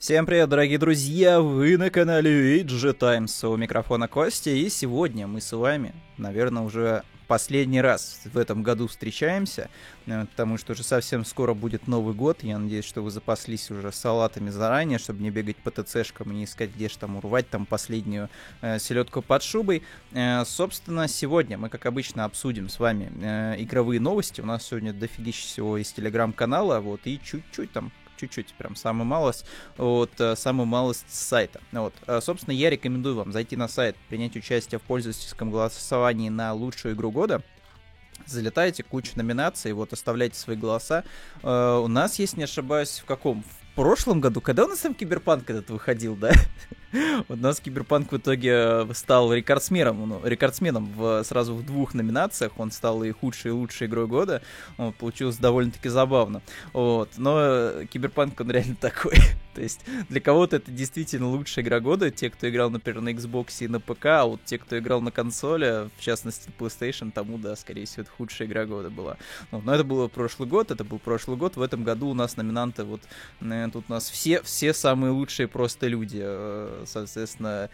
Всем привет, дорогие друзья! Вы на канале Age Times. У микрофона Костя, и сегодня мы с вами, наверное, уже последний раз в этом году встречаемся, э, потому что уже совсем скоро будет Новый год. Я надеюсь, что вы запаслись уже салатами заранее, чтобы не бегать по ТЦшкам и не искать, где же там урвать там последнюю э, селедку под шубой. Э, собственно, сегодня мы, как обычно, обсудим с вами э, игровые новости. У нас сегодня дофигища всего из телеграм-канала, вот, и чуть-чуть там чуть-чуть, прям самую малость, вот, э, самую малость сайта. Вот, э, собственно, я рекомендую вам зайти на сайт, принять участие в пользовательском голосовании на лучшую игру года, залетайте, куча номинаций, вот, оставляйте свои голоса. Э, у нас, если не ошибаюсь, в каком? В прошлом году, когда у нас там Киберпанк этот выходил, да? У нас Киберпанк в итоге стал рекордсменом, ну, рекордсменом в, сразу в двух номинациях. Он стал и худшей, и лучшей игрой года. Вот, получилось довольно-таки забавно. Вот. Но Киберпанк, он реально такой. То есть для кого-то это действительно лучшая игра года, те, кто играл, например, на Xbox и на ПК, а вот те, кто играл на консоли, в частности PlayStation, тому, да, скорее всего, это худшая игра года была. Вот. Но это было прошлый год, это был прошлый год, в этом году у нас номинанты, вот, тут у нас все, все самые лучшие просто люди э, соответственно,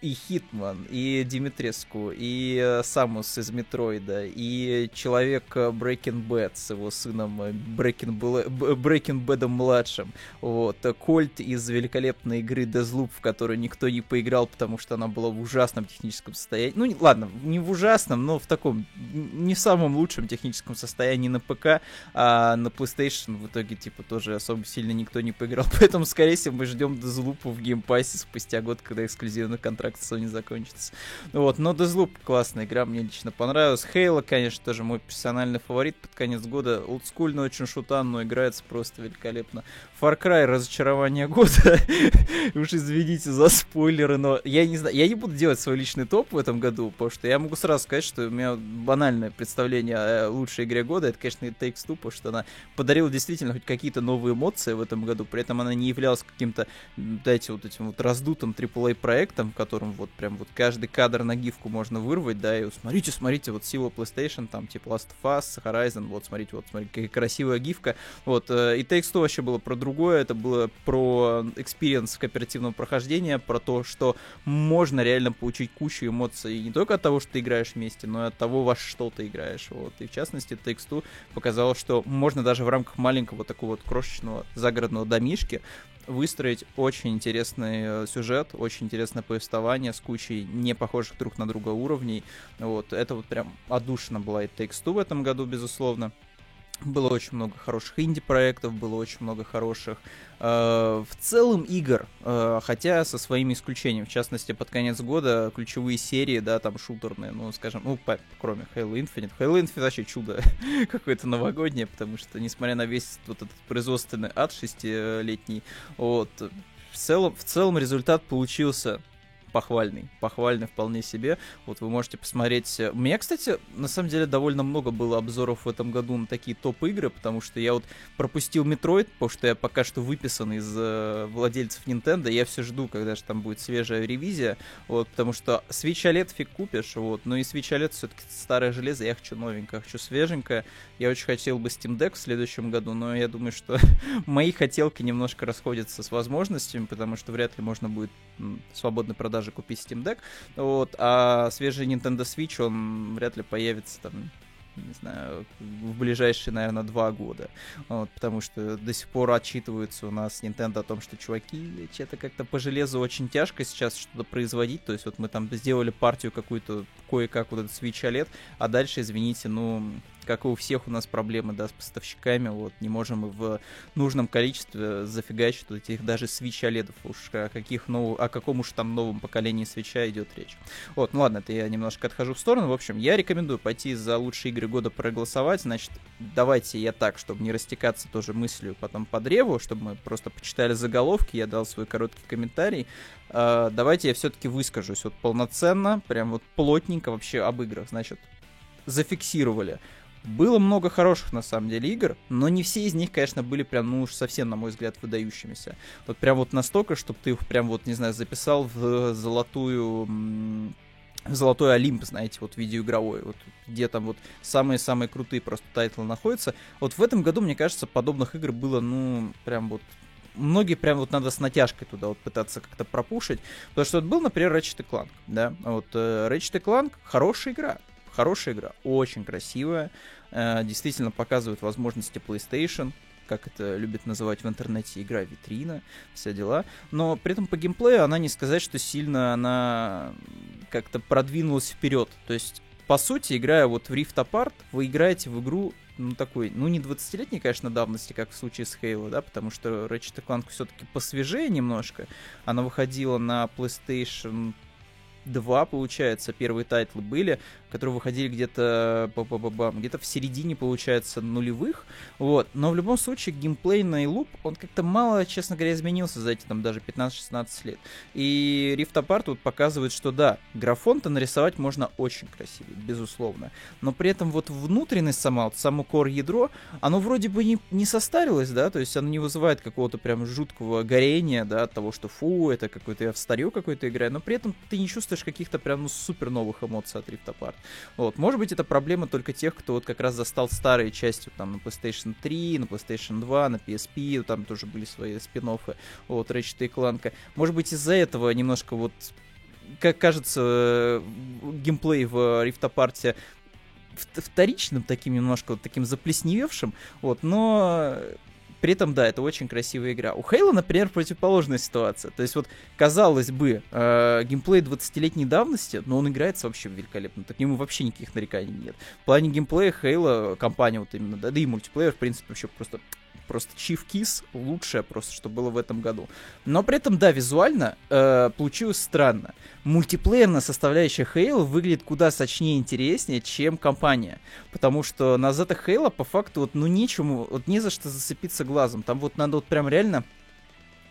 и Хитман, и Димитреску, и э, Самус из Метроида, и человек э, Breaking Bad с его сыном Breaking, Breaking Bad младшим, вот, Кольт из великолепной игры Deathloop, в которую никто не поиграл, потому что она была в ужасном техническом состоянии, ну, ладно, не в ужасном, но в таком, не самом лучшем техническом состоянии на ПК, а на PlayStation в итоге, типа, тоже особо сильно никто не поиграл, поэтому, скорее всего, мы ждем Deathloop в Game Pass е спустя год, когда эксклюзивный контракт как Sony закончится. Вот, но Deathloop классная игра, мне лично понравилась. Halo, конечно, тоже мой персональный фаворит под конец года. Олдскульный очень шутан, но играется просто великолепно. Far Cry разочарование года. Уж извините за спойлеры, но я не знаю, я не буду делать свой личный топ в этом году, потому что я могу сразу сказать, что у меня банальное представление о лучшей игре года. Это, конечно, Takes Two, потому что она подарила действительно хоть какие-то новые эмоции в этом году. При этом она не являлась каким-то, дайте вот этим вот раздутым AAA проектом, который котором вот прям вот каждый кадр на гифку можно вырвать, да, и вот смотрите, смотрите, вот сила PlayStation, там, типа Last of Us, Horizon, вот, смотрите, вот, смотрите, какая красивая гифка, вот, э, и Two вообще было про другое, это было про experience кооперативного прохождения, про то, что можно реально получить кучу эмоций не только от того, что ты играешь вместе, но и от того, во что ты играешь, вот, и в частности Two показало, что можно даже в рамках маленького такого вот крошечного загородного домишки выстроить очень интересный э, сюжет, очень интересное повествование с кучей не похожих друг на друга уровней. Вот, это вот прям отдушина была и Takes Two в этом году, безусловно. Было очень много хороших инди-проектов, было очень много хороших э, в целом игр, э, хотя со своими исключениями. В частности, под конец года ключевые серии, да, там шутерные, ну, скажем, ну, по, кроме Halo Infinite. Halo Infinite вообще чудо какое-то новогоднее, потому что, несмотря на весь вот этот производственный ад шестилетний, вот, в целом, в целом результат получился похвальный. Похвальный вполне себе. Вот вы можете посмотреть. У меня, кстати, на самом деле довольно много было обзоров в этом году на такие топ-игры, потому что я вот пропустил Metroid, потому что я пока что выписан из э, владельцев Nintendo. Я все жду, когда же там будет свежая ревизия. Вот, потому что Switch OLED фиг купишь, вот. Но и Switch OLED все-таки старое железо, я хочу новенькое, хочу свеженькое. Я очень хотел бы Steam Deck в следующем году, но я думаю, что мои хотелки немножко расходятся с возможностями, потому что вряд ли можно будет свободно продать даже купить Steam Deck. Вот, а свежий Nintendo Switch, он вряд ли появится там не знаю, в ближайшие, наверное, два года. Вот, потому что до сих пор отчитываются у нас Nintendo о том, что, чуваки, что-то как-то по железу очень тяжко сейчас что-то производить. То есть вот мы там сделали партию какую-то кое-как вот этот Switch OLED, а дальше, извините, ну, как и у всех у нас проблемы, да, с поставщиками, вот, не можем в нужном количестве зафигачить вот этих даже Switch OLED, уж о каких нов... о каком уж там новом поколении свеча идет речь. Вот, ну ладно, это я немножко отхожу в сторону, в общем, я рекомендую пойти за лучшие игры года проголосовать, значит, давайте я так, чтобы не растекаться тоже мыслью потом по древу, чтобы мы просто почитали заголовки, я дал свой короткий комментарий, Uh, давайте я все-таки выскажусь вот полноценно, прям вот плотненько вообще об играх. Значит, зафиксировали. Было много хороших, на самом деле, игр, но не все из них, конечно, были прям, ну уж совсем, на мой взгляд, выдающимися. Вот прям вот настолько, чтобы ты их прям вот, не знаю, записал в золотую Золотой Олимп, знаете, вот видеоигровой, вот где там вот самые-самые крутые просто title ы находятся. Вот в этом году, мне кажется, подобных игр было, ну, прям вот многие прям вот надо с натяжкой туда вот пытаться как-то пропушить. Потому что вот был, например, Ratchet Clank, да, вот э, Ratchet Clank хорошая игра, хорошая игра, очень красивая, э, действительно показывает возможности PlayStation, как это любят называть в интернете, игра витрина, все дела. Но при этом по геймплею она не сказать, что сильно она как-то продвинулась вперед. То есть, по сути, играя вот в Rift Apart, вы играете в игру ну, такой, ну, не 20-летней, конечно, давности, как в случае с Halo, да, потому что Ratchet Clank все-таки посвежее немножко. Она выходила на PlayStation 2, получается, первые title ы были, которые выходили где-то где-то в середине, получается, нулевых. Вот. Но в любом случае геймплейный луп, он как-то мало, честно говоря, изменился за эти там даже 15-16 лет. И Rift Apart вот показывает, что да, графон-то нарисовать можно очень красивый, безусловно. Но при этом вот внутренность сама, вот само core ядро, оно вроде бы не, не состарилось, да, то есть оно не вызывает какого-то прям жуткого горения, да, от того, что фу, это какой-то я в старье какой-то играю, но при этом ты не чувствуешь каких-то прям ну, супер новых эмоций от Rift Apart. Вот. Может быть, это проблема только тех, кто вот как раз застал старые части там на PlayStation 3, на PlayStation 2, на PSP, там тоже были свои спин вот, Ratchet и Clank. Может быть, из-за этого немножко вот как кажется, геймплей в Rift Apart вторичным, таким немножко вот таким заплесневевшим, вот, но при этом, да, это очень красивая игра. У Хейла, например, противоположная ситуация. То есть вот, казалось бы, э, геймплей 20-летней давности, но он играется вообще великолепно. Так к нему вообще никаких нареканий нет. В плане геймплея Хейла, компания вот именно, да, да и мультиплеер, в принципе, вообще просто просто Chief Kiss лучшее просто, что было в этом году. Но при этом, да, визуально э, получилось странно. Мультиплеерная составляющая Halo выглядит куда сочнее и интереснее, чем компания. Потому что на зетах Halo по факту вот ну нечему, вот не за что зацепиться глазом. Там вот надо вот прям реально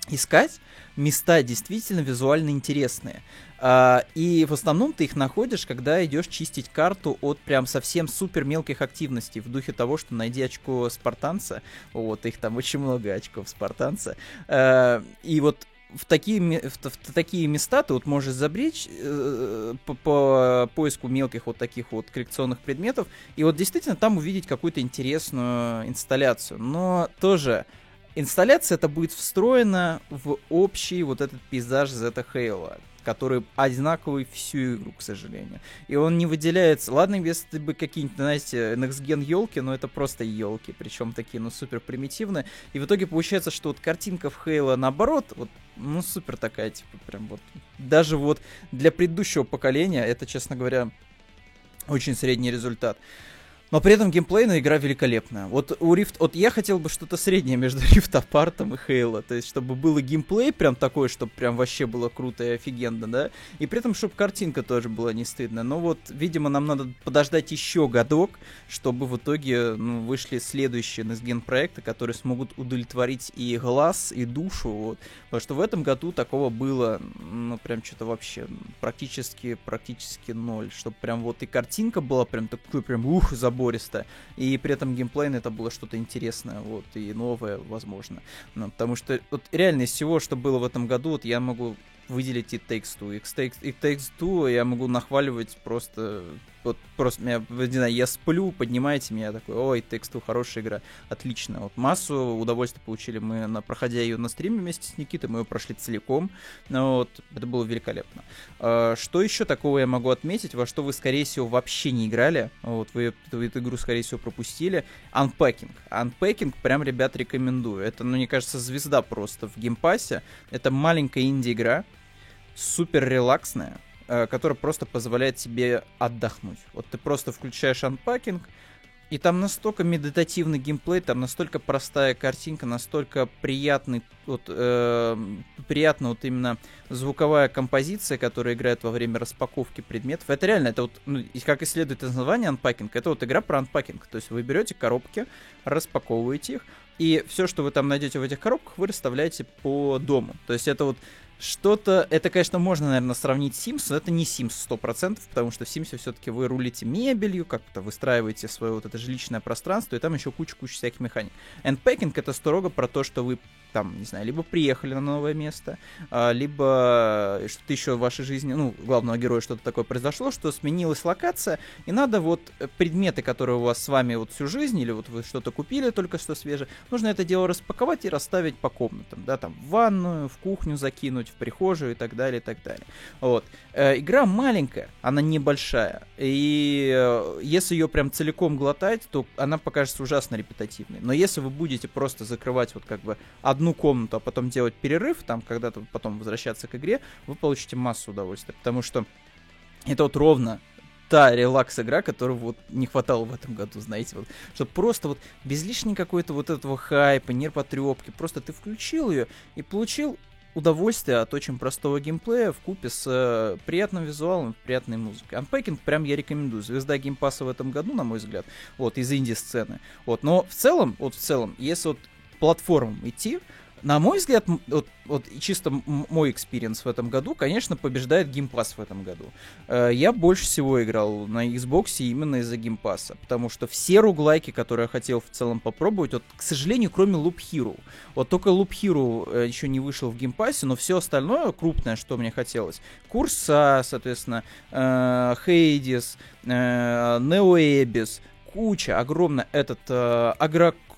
искать места действительно визуально интересные. А, и в основном ты их находишь, когда идешь чистить карту от прям совсем супер мелких активностей, в духе того, что найди очко спартанца, вот, их там очень много очков спартанца, а, и вот в такие, в, в, такие места ты вот можешь забречь э, по, по поиску мелких вот таких вот коллекционных предметов и вот действительно там увидеть какую-то интересную инсталляцию. Но тоже инсталляция это будет встроена в общий вот этот пейзаж Zeta Halo который одинаковый всю игру, к сожалению. И он не выделяется. Ладно, если бы какие-нибудь, знаете, Next елки, но это просто елки, причем такие, ну, супер примитивные. И в итоге получается, что вот картинка в Halo наоборот, вот, ну, супер такая, типа, прям вот. Даже вот для предыдущего поколения это, честно говоря, очень средний результат. Но при этом геймплейная игра великолепная. Вот у Rift... Вот я хотел бы что-то среднее между Rift Apart и Halo. То есть, чтобы было геймплей прям такой, чтобы прям вообще было круто и офигенно, да? И при этом, чтобы картинка тоже была не стыдная. Но вот, видимо, нам надо подождать еще годок, чтобы в итоге ну, вышли следующие NextGen проекты, которые смогут удовлетворить и глаз, и душу. Вот. Потому что в этом году такого было, ну, прям что-то вообще практически, практически ноль. Чтобы прям вот и картинка была прям такой, прям, ух, забыл забористо, и при этом геймплейно это было что-то интересное, вот, и новое, возможно. Ну, потому что вот реально из всего, что было в этом году, вот я могу выделить и Takes Two. И Takes Two я могу нахваливать просто вот просто меня, не знаю, я сплю, поднимаете меня, такой, ой, It Takes Two хорошая игра, отлично. Вот массу удовольствия получили мы, на, проходя ее на стриме вместе с Никитой, мы ее прошли целиком, ну, вот, это было великолепно. А, что еще такого я могу отметить, во что вы, скорее всего, вообще не играли, вот, вы, вы эту игру, скорее всего, пропустили, Unpacking. Unpacking прям, ребят, рекомендую. Это, ну, мне кажется, звезда просто в Game Pass е. Это маленькая инди-игра, супер релаксная, который просто позволяет тебе отдохнуть. Вот ты просто включаешь анпакинг, и там настолько медитативный геймплей, там настолько простая картинка, настолько приятный, вот, э, приятно вот именно звуковая композиция, которая играет во время распаковки предметов. Это реально, это вот, ну, как и следует из названия Unpacking, это вот игра про Unpacking. То есть вы берете коробки, распаковываете их, и все, что вы там найдете в этих коробках, вы расставляете по дому. То есть это вот что-то, это, конечно, можно, наверное, сравнить с Sims, но это не Sims 100%, потому что в Sims все-таки вы рулите мебелью, как-то выстраиваете свое вот это жилищное пространство, и там еще куча-куча всяких механик. Endpacking это строго про то, что вы там, не знаю, либо приехали на новое место, а, либо что-то еще в вашей жизни, ну, главного героя что-то такое произошло, что сменилась локация, и надо вот предметы, которые у вас с вами вот всю жизнь, или вот вы что-то купили только что свежее, нужно это дело распаковать и расставить по комнатам, да, там, в ванную, в кухню закинуть, в прихожую и так далее, и так далее. Вот. Э, игра маленькая, она небольшая, и э, если ее прям целиком глотать, то она покажется ужасно репетативной. Но если вы будете просто закрывать вот как бы комнату, а потом делать перерыв, там когда-то потом возвращаться к игре, вы получите массу удовольствия, потому что это вот ровно та релакс-игра, которую вот не хватало в этом году, знаете, вот, чтобы просто вот без лишней какой-то вот этого хайпа, нервотрепки, просто ты включил ее и получил удовольствие от очень простого геймплея в купе с э, приятным визуалом, приятной музыкой. Unpacking прям я рекомендую. Звезда Game Pass а в этом году, на мой взгляд, вот, из инди-сцены. Вот, но в целом, вот в целом, если вот платформам идти, на мой взгляд, вот, вот чисто мой экспириенс в этом году, конечно, побеждает Pass в этом году. Э, я больше всего играл на Xbox именно из-за Pass, потому что все roguelike и, которые я хотел в целом попробовать, вот, к сожалению, кроме Loop Hero. Вот только Loop Hero э, еще не вышел в Pass, но все остальное крупное, что мне хотелось. Курса, соответственно, э, Hades, Neon Abyss, куча, огромная этот э, агро а, а, а,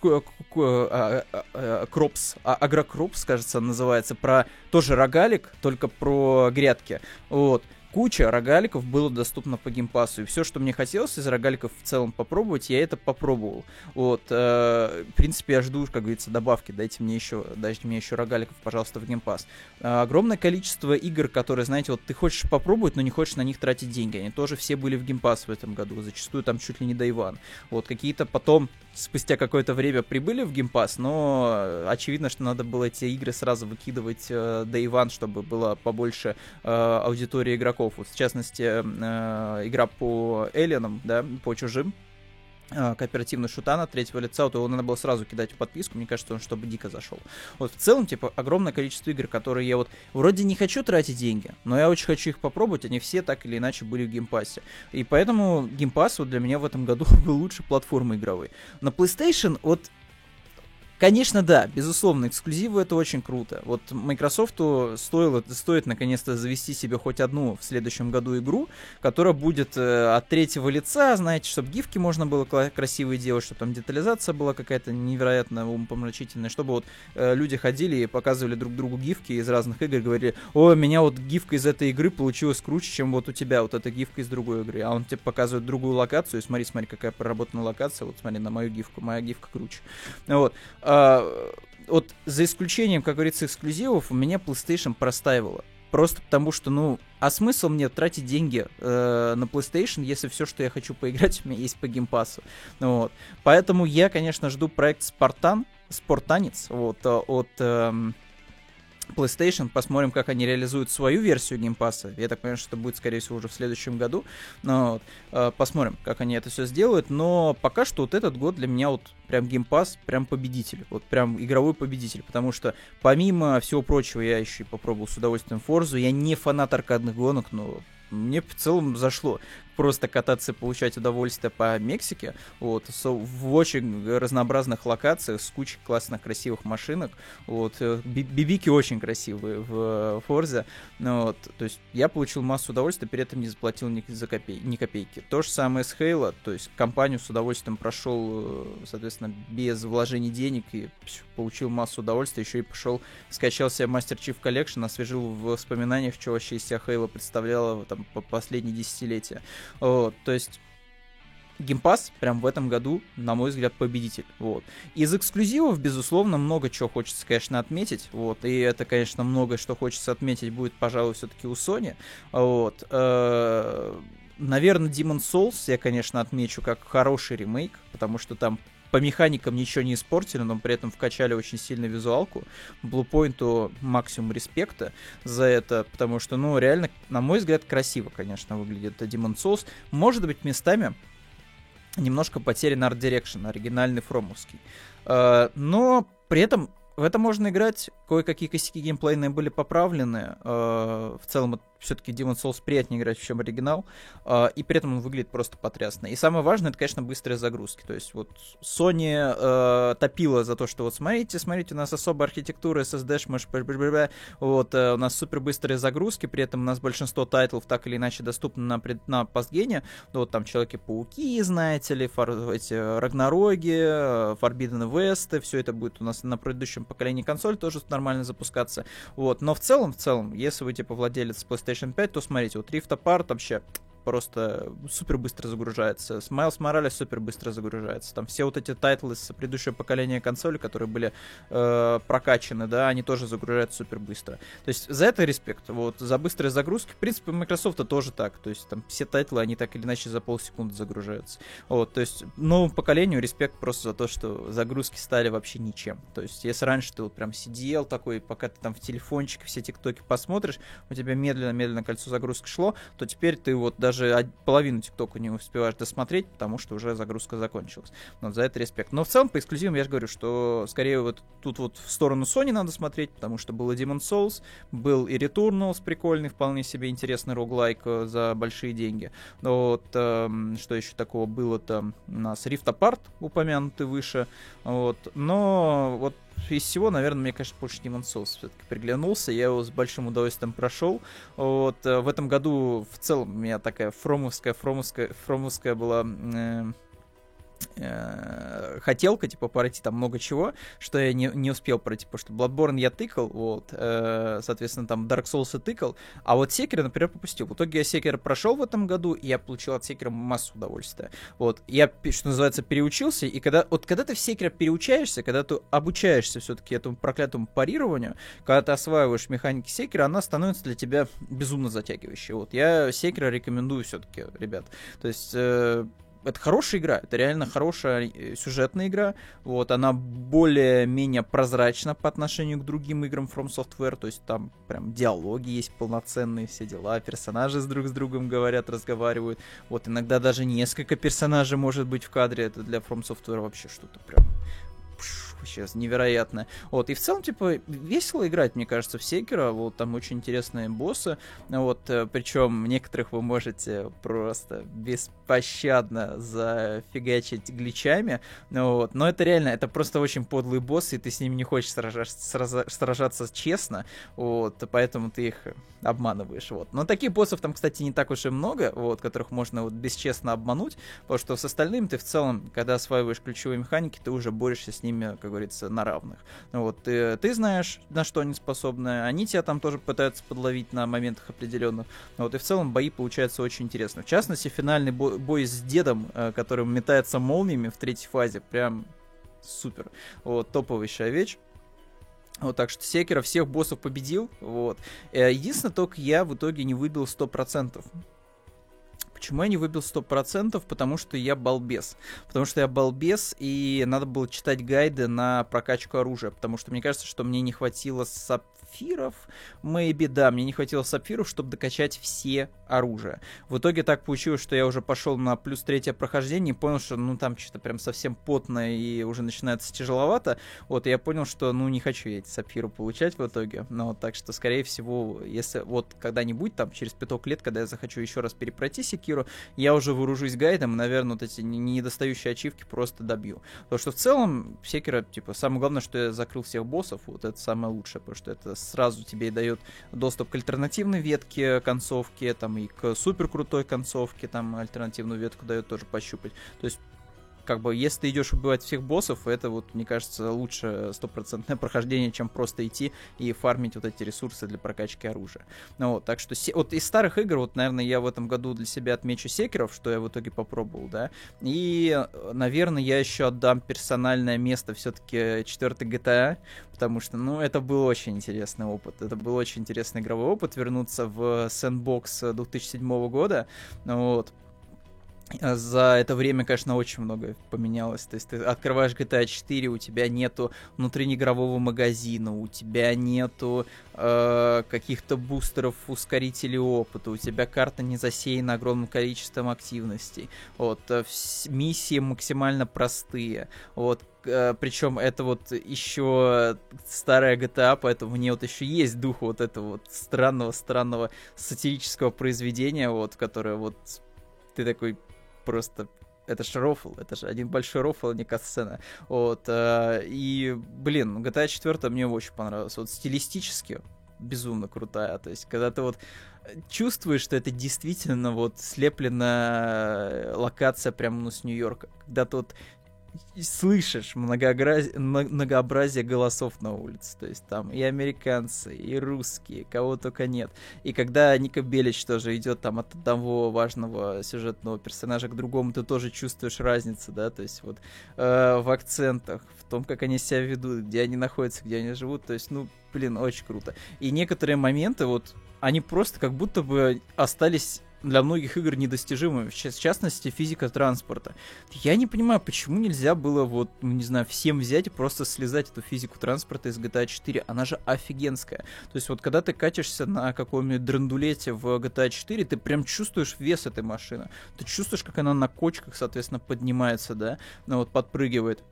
Crops, Atomicrops, кажется, называется, про тоже рогалик, только про грядки. Вот куча рогаликов было доступно по Game Pass у. И все, что мне хотелось из рогаликов в целом попробовать, я это попробовал. Вот, э, в принципе, я жду, как говорится, добавки. Дайте мне еще, дайте мне еще рогаликов, пожалуйста, в Game Pass. Э, огромное количество игр, которые, знаете, вот ты хочешь попробовать, но не хочешь на них тратить деньги. Они тоже все были в Game Pass в этом году. Зачастую там чуть ли не Day One. Вот, какие-то потом спустя какое-то время прибыли в Game Pass, но очевидно, что надо было эти игры сразу выкидывать э, One, чтобы было побольше э, аудитории игроков. Вот, в частности, э, игра по Alien ам, да, по чужим, э, кооперативный шутан от третьего лица, то его надо было сразу кидать в подписку, мне кажется, он чтобы дико зашел. Вот в целом, типа, огромное количество игр, которые я вот вроде не хочу тратить деньги, но я очень хочу их попробовать, они все так или иначе были в Game Pass е. И поэтому геймпасс вот для меня в этом году был лучше платформы игровой. На PlayStation вот Конечно, да, безусловно, эксклюзивы это очень круто. Вот Microsoft стоило, стоит наконец-то завести себе хоть одну в следующем году игру, которая будет э, от третьего лица, знаете, чтобы гифки можно было красивые делать, чтобы там детализация была какая-то невероятно умопомрачительная, чтобы вот э, люди ходили и показывали друг другу гифки из разных игр, говорили, о, меня вот гифка из этой игры получилась круче, чем вот у тебя вот эта гифка из другой игры, а он тебе показывает другую локацию, и смотри, смотри, какая проработанная локация, вот смотри на мою гифку, моя гифка круче. Вот. А, вот за исключением, как говорится, эксклюзивов, у меня PlayStation простаивала. Просто потому что, ну, а смысл мне тратить деньги э, на PlayStation, если все, что я хочу поиграть, у меня есть по Game Pass у. Вот. Поэтому я, конечно, жду проект Спартан, Спартанец, вот, э, от... Э, PlayStation, посмотрим, как они реализуют свою версию Game Pass а. Я так понимаю, что это будет, скорее всего, уже в следующем году. Но вот, э, посмотрим, как они это все сделают. Но пока что вот этот год для меня вот прям геймпас, прям победитель. Вот прям игровой победитель. Потому что помимо всего прочего я еще и попробовал с удовольствием Форзу. Я не фанат аркадных гонок, но мне в целом зашло просто кататься и получать удовольствие по Мексике, вот, в очень разнообразных локациях с кучей классных красивых машинок, вот, э, бибики очень красивые в Форзе, ну, вот, то есть я получил массу удовольствия, при этом не заплатил ни, за копей, ни копейки. То же самое с Хейла, то есть компанию с удовольствием прошел, э, соответственно, без вложений денег и получил массу удовольствия, еще и пошел, скачал себе Master Chief Collection, освежил в воспоминаниях, что вообще из себя Хейла представляла там по последние десятилетия. Вот, то есть геймпас прям в этом году, на мой взгляд, победитель. Вот. Из эксклюзивов, безусловно, много чего хочется, конечно, отметить. Вот. И это, конечно, много что хочется отметить будет, пожалуй, все-таки у Sony. Вот. Э, наверное, Demon Souls я, конечно, отмечу как хороший ремейк, потому что там по механикам ничего не испортили, но при этом вкачали очень сильно визуалку. Bluepoint максимум респекта за это, потому что, ну, реально, на мой взгляд, красиво, конечно, выглядит Demon Souls. Может быть, местами немножко потерян art direction, оригинальный фромовский. Э, но при этом в это можно играть, кое-какие косяки геймплейные были поправлены. Э, в целом, все-таки Demon Souls приятнее играть, чем оригинал, э, и при этом он выглядит просто потрясно. И самое важное, это, конечно, быстрые загрузки. То есть вот Sony э, топила за то, что вот смотрите, смотрите, у нас особая архитектура, SSD, шмыш, вот, э, у нас супер быстрые загрузки, при этом у нас большинство тайтлов так или иначе доступны на, на постгене, ну, вот там Человеки-пауки, знаете ли, фар, эти Рагнароги, э, Forbidden West, все это будет у нас на предыдущем поколении консоль тоже нормально запускаться, вот, но в целом, в целом, если вы, типа, владелец PlayStation PlayStation 5, то смотрите, вот Rift Apart вообще просто супер быстро загружается. Miles Morales супер быстро загружается. Там все вот эти тайтлы с предыдущего поколения консоли, которые были э, прокачаны, да, они тоже загружаются супер быстро. То есть за это респект. Вот, за быстрые загрузки. В принципе, у Microsoft тоже так. То есть там все тайтлы, они так или иначе за полсекунды загружаются. Вот, то есть новому поколению респект просто за то, что загрузки стали вообще ничем. То есть если раньше ты вот прям сидел такой, пока ты там в телефончике все тиктоки посмотришь, у тебя медленно-медленно кольцо загрузки шло, то теперь ты вот даже даже половину ТикТока не успеваешь досмотреть, потому что уже загрузка закончилась. Но за это респект. Но в целом, по эксклюзивам я же говорю, что скорее вот тут вот в сторону Sony надо смотреть, потому что был и Demon Souls, был и Returnals прикольный, вполне себе интересный роглайк э, за большие деньги. Но вот э, что еще такого было-то? У нас Rift Apart упомянутый выше. Вот. Но вот из всего, наверное, мне, конечно, больше Demon Souls все-таки приглянулся. Я его с большим удовольствием прошел. Вот э, в этом году в целом у меня такая фромовская, фромовская, фромовская была э, э, хотелка, типа, пройти там много чего, что я не, не успел пройти, потому что Bloodborne я тыкал, вот, э, соответственно, там Dark Souls я тыкал, а вот Sekiro, например, попустил. В итоге я Sekiro прошел в этом году, и я получил от Sekiro массу удовольствия. Вот, я, что называется, переучился, и когда, вот, когда ты в Sekiro переучаешься, когда ты обучаешься все-таки этому проклятому парированию, когда ты осваиваешь механики Sekiro, она становится для тебя безумно затягивающей. Вот, я Sekiro рекомендую все-таки, ребят. То есть, э, это хорошая игра, это реально хорошая э, сюжетная игра. Вот, она более-менее прозрачна по отношению к другим играм From Software, то есть там прям диалоги есть полноценные, все дела, персонажи с друг с другом говорят, разговаривают. Вот, иногда даже несколько персонажей может быть в кадре, это для From Software вообще что-то прям сейчас невероятно. Вот, и в целом, типа, весело играть, мне кажется, в Секера, вот, там очень интересные боссы, вот, э, причем некоторых вы можете просто беспощадно зафигачить гличами, вот, но это реально, это просто очень подлые боссы, и ты с ними не хочешь сражаться, сражаться честно, вот, поэтому ты их обманываешь, вот. Но таких боссов там, кстати, не так уж и много, вот, которых можно вот бесчестно обмануть, потому что с остальными ты в целом, когда осваиваешь ключевые механики, ты уже борешься с ними, как говорится, на равных. Вот, ты, ты знаешь, на что они способны, они тебя там тоже пытаются подловить на моментах определенных. Вот, и в целом бои получаются очень интересно. В частности, финальный бой, бой с дедом, э, который метается молниями в третьей фазе, прям супер. Вот, топовый вещь. Вот так что Секера всех боссов победил. Вот. Э, единственное, только я в итоге не выбил 100%. Почему я не выбил 100%? Потому что я балбес. Потому что я балбес, и надо было читать гайды на прокачку оружия. Потому что мне кажется, что мне не хватило сап сапфиров. Maybe, да, мне не хватило сапфиров, чтобы докачать все оружия. В итоге так получилось, что я уже пошел на плюс третье прохождение и понял, что ну там что-то прям совсем потно и уже начинается тяжеловато. Вот, и я понял, что ну не хочу я эти сапфиры получать в итоге. Но ну, так что, скорее всего, если вот когда-нибудь там через пяток лет, когда я захочу еще раз перепройти Секиру, я уже вооружусь гайдом и, наверное, вот эти недостающие ачивки просто добью. Потому что в целом Секира, типа, самое главное, что я закрыл всех боссов, вот это самое лучшее, потому что это сразу тебе и дает доступ к альтернативной ветке концовки, там и к супер крутой концовке, там альтернативную ветку дает тоже пощупать. То есть как бы, если ты идешь убивать всех боссов, это вот, мне кажется, лучше стопроцентное прохождение, чем просто идти и фармить вот эти ресурсы для прокачки оружия. Ну вот, так что вот из старых игр, вот, наверное, я в этом году для себя отмечу секеров, что я в итоге попробовал, да, и, наверное, я еще отдам персональное место все-таки 4 GTA, потому что, ну, это был очень интересный опыт, это был очень интересный игровой опыт, вернуться в Sandbox 2007 года, вот, за это время, конечно, очень много поменялось. То есть ты открываешь GTA 4, у тебя нету внутреннеигрового магазина, у тебя нету э, каких-то бустеров, ускорителей опыта, у тебя карта не засеяна огромным количеством активностей. Вот, э, миссии максимально простые. Вот, э, причем это вот еще старая GTA, поэтому в ней вот еще есть дух вот этого вот странного-странного сатирического произведения, вот, которое вот ты такой просто это же рофл, это же один большой рофл, а не катсцена. Вот, э, и, блин, GTA 4 мне очень понравилось. Вот стилистически безумно крутая. То есть, когда ты вот чувствуешь, что это действительно вот слепленная локация прямо ну, с Нью-Йорка. Когда ты слышишь многообразие, многообразие голосов на улице. То есть там и американцы, и русские, кого только нет. И когда Ника Белич тоже идет там от одного важного сюжетного персонажа к другому, ты тоже чувствуешь разницу, да, то есть вот э, в акцентах, в том, как они себя ведут, где они находятся, где они живут. То есть, ну, блин, очень круто. И некоторые моменты вот, они просто как будто бы остались для многих игр недостижимыми, в частности, физика транспорта. Я не понимаю, почему нельзя было вот, ну, не знаю, всем взять и просто слезать эту физику транспорта из GTA 4, она же офигенская. То есть вот когда ты катишься на каком-нибудь драндулете в GTA 4, ты прям чувствуешь вес этой машины, ты чувствуешь, как она на кочках, соответственно, поднимается, да, ну вот подпрыгивает.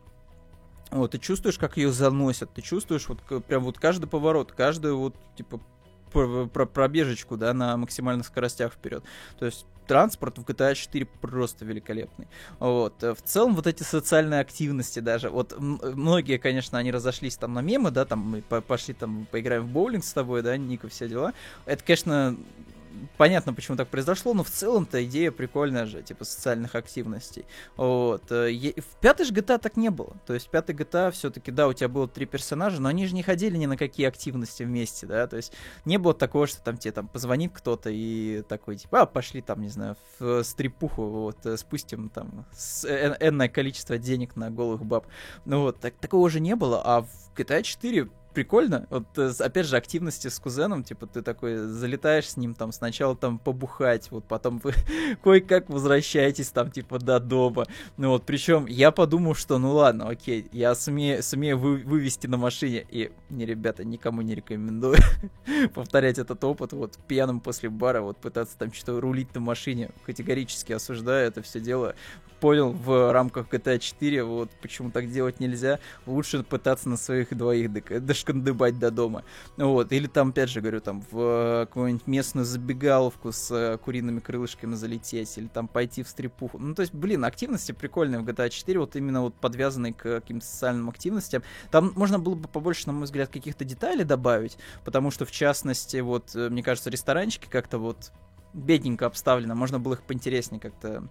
Вот, ты чувствуешь, как ее заносят, ты чувствуешь вот прям вот каждый поворот, каждый вот, типа, пробежечку, да, на максимальных скоростях вперед. То есть транспорт в GTA 4 просто великолепный. Вот. В целом, вот эти социальные активности даже, вот многие, конечно, они разошлись там на мемы, да, там мы пошли там поиграем в боулинг с тобой, да, Ника, все дела. Это, конечно, понятно, почему так произошло, но в целом-то идея прикольная же, типа социальных активностей. Вот. Э, в пятой же GTA так не было. То есть в пятой GTA все-таки, да, у тебя было три персонажа, но они же не ходили ни на какие активности вместе, да, то есть не было такого, что там тебе там позвонит кто-то и такой, типа, а, пошли там, не знаю, в стрипуху, вот, э, спустим там энное количество денег на голых баб. Ну вот, так, такого же не было, а в GTA 4 прикольно. Вот, э, опять же, активности с кузеном, типа, ты такой залетаешь с ним там сначала там побухать, вот потом вы кое-как возвращаетесь там, типа, до дома. Ну вот, причем я подумал, что, ну ладно, окей, я сумею, сумею вы, вывести на машине, и, не, ребята, никому не рекомендую повторять этот опыт, вот, пьяным после бара, вот, пытаться там что-то рулить на машине, категорически осуждаю это все дело понял в рамках GTA 4, вот почему так делать нельзя. Лучше пытаться на своих двоих дошкандыбать до дома. Вот. Или там, опять же, говорю, там в какую-нибудь местную забегаловку с э, куриными крылышками залететь, или там пойти в стрипуху. Ну, то есть, блин, активности прикольные в GTA 4, вот именно вот подвязанные к каким-то социальным активностям. Там можно было бы побольше, на мой взгляд, каких-то деталей добавить, потому что, в частности, вот, э, мне кажется, ресторанчики как-то вот бедненько обставлено, можно было их поинтереснее как-то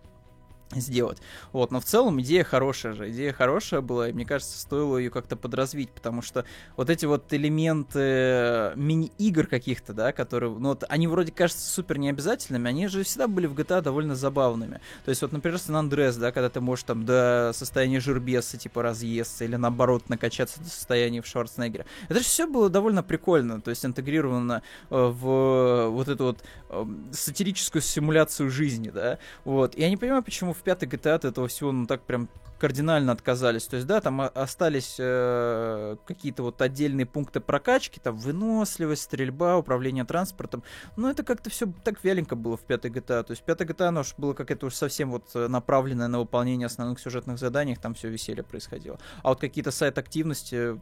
сделать. Вот, но в целом идея хорошая же, идея хорошая была, и мне кажется, стоило ее как-то подразвить, потому что вот эти вот элементы мини-игр каких-то, да, которые, ну вот, они вроде кажутся супер необязательными, они же всегда были в GTA довольно забавными. То есть вот, например, San Andreas, да, когда ты можешь там до состояния жирбеса, типа, разъесться, или наоборот, накачаться до состояния в Шварценеггера. Это же все было довольно прикольно, то есть интегрировано э, в вот эту вот э, сатирическую симуляцию жизни, да, вот. Я не понимаю, почему в пятой GTA от этого всего, ну, так прям кардинально отказались. То есть, да, там остались э, какие-то вот отдельные пункты прокачки, там выносливость, стрельба, управление транспортом. Но это как-то все так вяленько было в пятой GTA. То есть, пятая GTA, оно уж было какое-то уж совсем вот э, направленное на выполнение основных сюжетных заданий, там все веселье происходило. А вот какие-то сайт-активности,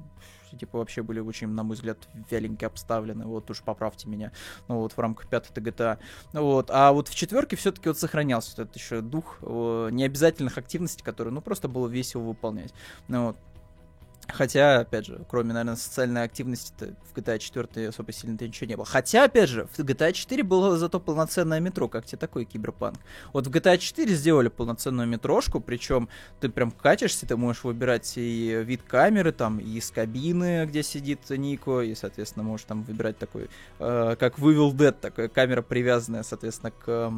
типа, вообще были очень, на мой взгляд, вяленько обставлены. Вот уж поправьте меня. Ну, вот в рамках пятой GTA. Вот. А вот в четверке все-таки вот сохранялся вот этот еще дух э, необязательных активностей, которые, ну, просто было весело выполнять. Ну, вот. Хотя, опять же, кроме, наверное, социальной активности в GTA 4 особо сильно-то ничего не было. Хотя, опять же, в GTA 4 было зато полноценное метро. Как тебе такой киберпанк? Вот в GTA 4 сделали полноценную метрошку, причем ты прям катишься, ты можешь выбирать и вид камеры, там, и из кабины, где сидит Нико, и, соответственно, можешь там выбирать такой, э, как в Evil Dead, такая камера привязанная, соответственно, к э,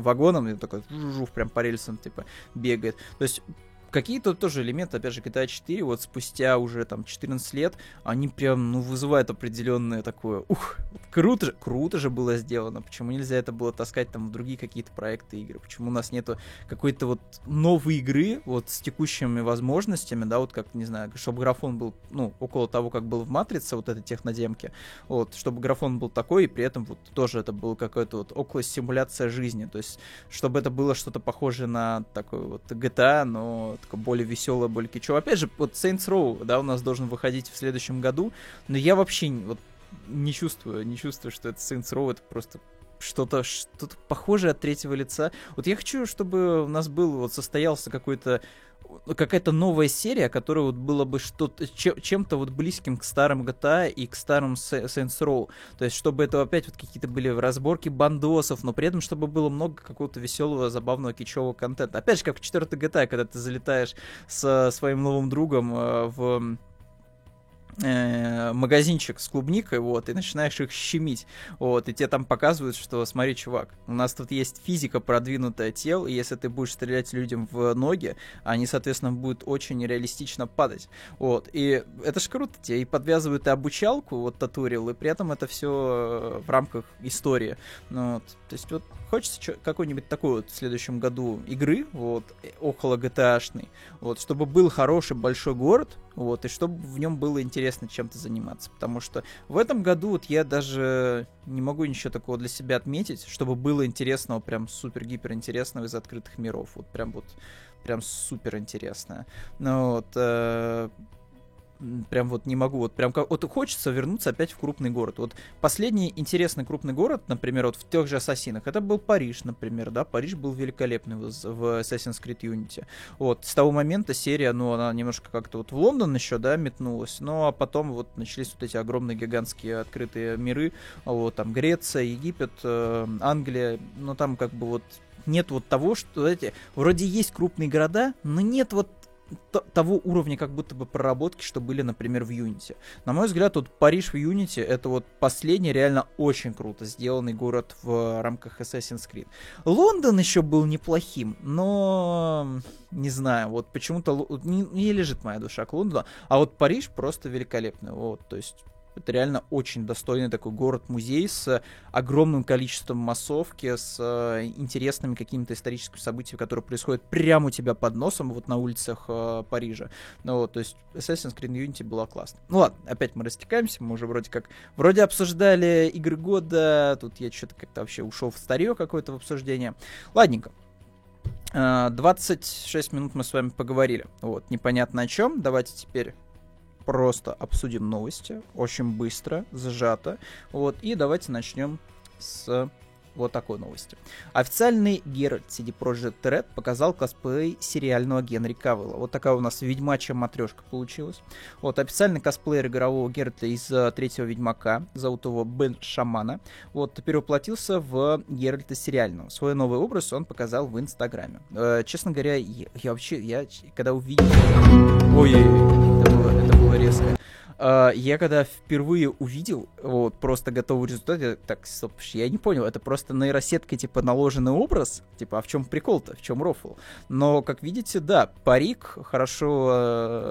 вагонам, и такой жух, прям по рельсам, типа, бегает. То есть какие-то тоже элементы, опять же, GTA 4, вот спустя уже там 14 лет, они прям, ну, вызывают определенное такое, ух, круто же, круто же было сделано, почему нельзя это было таскать там в другие какие-то проекты игры, почему у нас нету какой-то вот новой игры, вот с текущими возможностями, да, вот как, не знаю, чтобы графон был, ну, около того, как был в Матрице, вот этой технодемке, вот, чтобы графон был такой, и при этом вот тоже это было какое-то вот около симуляция жизни, то есть, чтобы это было что-то похожее на такой вот GTA, но такое более веселое, более кичевое. Опять же, вот Saints Row, да, у нас должен выходить в следующем году, но я вообще вот не чувствую, не чувствую, что это Saints Row, это просто что-то что-то похожее от третьего лица. Вот я хочу, чтобы у нас был вот состоялся какой-то какая-то новая серия, которая вот было бы что-то чем-то вот близким к старым GTA и к старым Saints Row. То есть, чтобы это опять вот какие-то были разборки бандосов, но при этом, чтобы было много какого-то веселого, забавного, кичевого контента. Опять же, как в 4 GTA, когда ты залетаешь со своим новым другом э, в э, магазинчик с клубникой, вот, и начинаешь их щемить, вот, и тебе там показывают, что, смотри, чувак, у нас тут есть физика продвинутая тел, и если ты будешь стрелять людям в ноги, они, соответственно, будут очень реалистично падать, вот, и это ж круто, тебе и подвязывают и обучалку, вот, татурил, и при этом это все в рамках истории, ну, вот, то есть вот хочется какой-нибудь такой вот в следующем году игры, вот, около GTA-шной, вот, чтобы был хороший большой город, вот, и чтобы в нем было интересно чем-то заниматься, потому что в этом году вот я даже не могу ничего такого для себя отметить, чтобы было интересного, прям супер-гипер интересного из открытых миров, вот, прям вот, прям супер интересное. Ну вот, э, прям вот не могу, вот прям как, вот хочется вернуться опять в крупный город. Вот последний интересный крупный город, например, вот в тех же Ассасинах, это был Париж, например, да, Париж был великолепный в, в Assassin's Creed Unity. Вот, с того момента серия, ну, она немножко как-то вот в Лондон еще, да, метнулась, ну, а потом вот начались вот эти огромные гигантские открытые миры, вот, там, Греция, Египет, э, Англия, ну, там как бы вот нет вот того, что, знаете, вроде есть крупные города, но нет вот того уровня как будто бы проработки, что были, например, в Unity. На мой взгляд, вот Париж в Unity это вот последний реально очень круто сделанный город в рамках Assassin's Creed. Лондон еще был неплохим, но не знаю, вот почему-то не, не лежит моя душа к Лондону, а вот Париж просто великолепный, вот, то есть это реально очень достойный такой город-музей с огромным количеством массовки, с э, интересными какими-то историческими событиями, которые происходят прямо у тебя под носом, вот на улицах э, Парижа. Ну вот, то есть Assassin's Creed Unity была классно. Ну ладно, опять мы растекаемся, мы уже вроде как, вроде обсуждали игры года, тут я что-то как-то вообще ушел в старье какое-то в обсуждение. Ладненько. 26 э, минут мы с вами поговорили. Вот, непонятно о чем. Давайте теперь просто обсудим новости, очень быстро, сжато. Вот, и давайте начнем с вот такой новости. Официальный Геральт CD Projekt Red показал косплей сериального Генри Кавилла. Вот такая у нас ведьмачья матрешка получилась. Вот, официальный косплеер игрового Геральта из uh, третьего Ведьмака, зовут его Бен Шамана, вот, перевоплотился в Геральта сериального. Свой новый образ он показал в Инстаграме. Uh, честно говоря, я, я вообще, я когда увидел... Ой, это было, это было резко. Uh, я когда впервые увидел вот просто готовый результат, я так, стоп, я не понял, это просто нейросеткой типа наложенный образ, типа, а в чем прикол-то, в чем рофл? Но, как видите, да, парик, хорошо, uh,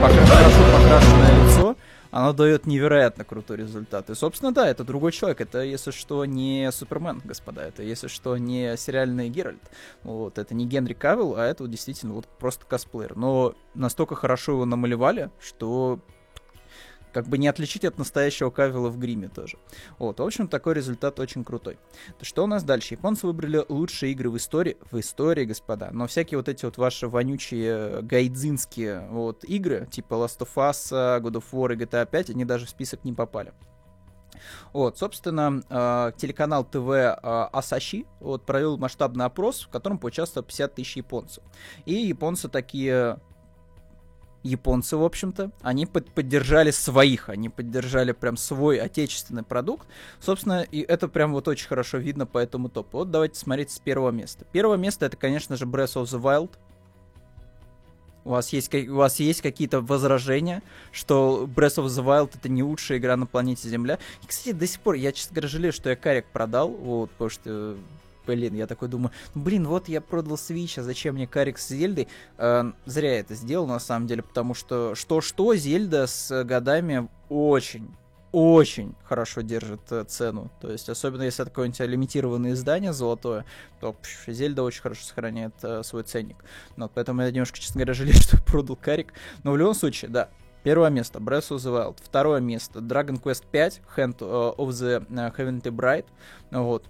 пока, хорошо покрашенное лицо, оно дает невероятно крутой результат. И, собственно, да, это другой человек. Это, если что, не Супермен, господа. Это, если что, не сериальный Геральт. Вот, это не Генри Кавилл, а это вот, действительно вот просто косплеер. Но настолько хорошо его намалевали, что как бы не отличить от настоящего Кавила в гриме тоже. Вот, в общем, такой результат очень крутой. То что у нас дальше? Японцы выбрали лучшие игры в истории, в истории, господа, но всякие вот эти вот ваши вонючие э, гайдзинские вот игры, типа Last of Us, God of War и GTA 5, они даже в список не попали. Вот, собственно, э, телеканал ТВ э, Асаши вот, провел масштабный опрос, в котором поучаствовало 50 тысяч японцев. И японцы такие, японцы, в общем-то, они под поддержали своих, они поддержали прям свой отечественный продукт. Собственно, и это прям вот очень хорошо видно по этому топу. Вот давайте смотреть с первого места. Первое место это, конечно же, Breath of the Wild. У вас есть, у вас есть какие-то возражения, что Breath of the Wild это не лучшая игра на планете Земля? И, кстати, до сих пор, я, честно говоря, жалею, что я карик продал, вот, потому что блин, я такой думаю, блин, вот я продал Switch, а зачем мне карик с Зельдой? Э, зря это сделал, на самом деле, потому что что-что, Зельда с годами очень очень хорошо держит э, цену. То есть, особенно если это какое-нибудь лимитированное издание золотое, то пш, Зельда очень хорошо сохраняет э, свой ценник. Но поэтому я немножко, честно говоря, жалею, что продал карик. Но в любом случае, да, Первое место Breath of the Wild. Второе место Dragon Quest 5 Hand э, of the э, Heavenly Bride. Вот.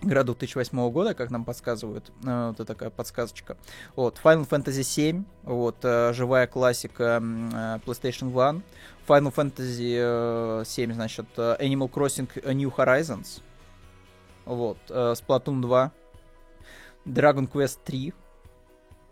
Игра 2008 года, как нам подсказывают, э, вот такая подсказочка. Вот, Final Fantasy 7, вот, э, живая классика э, PlayStation 1. Final Fantasy 7, значит, Animal Crossing New Horizons. Вот, Splatoon 2. Dragon Quest 3.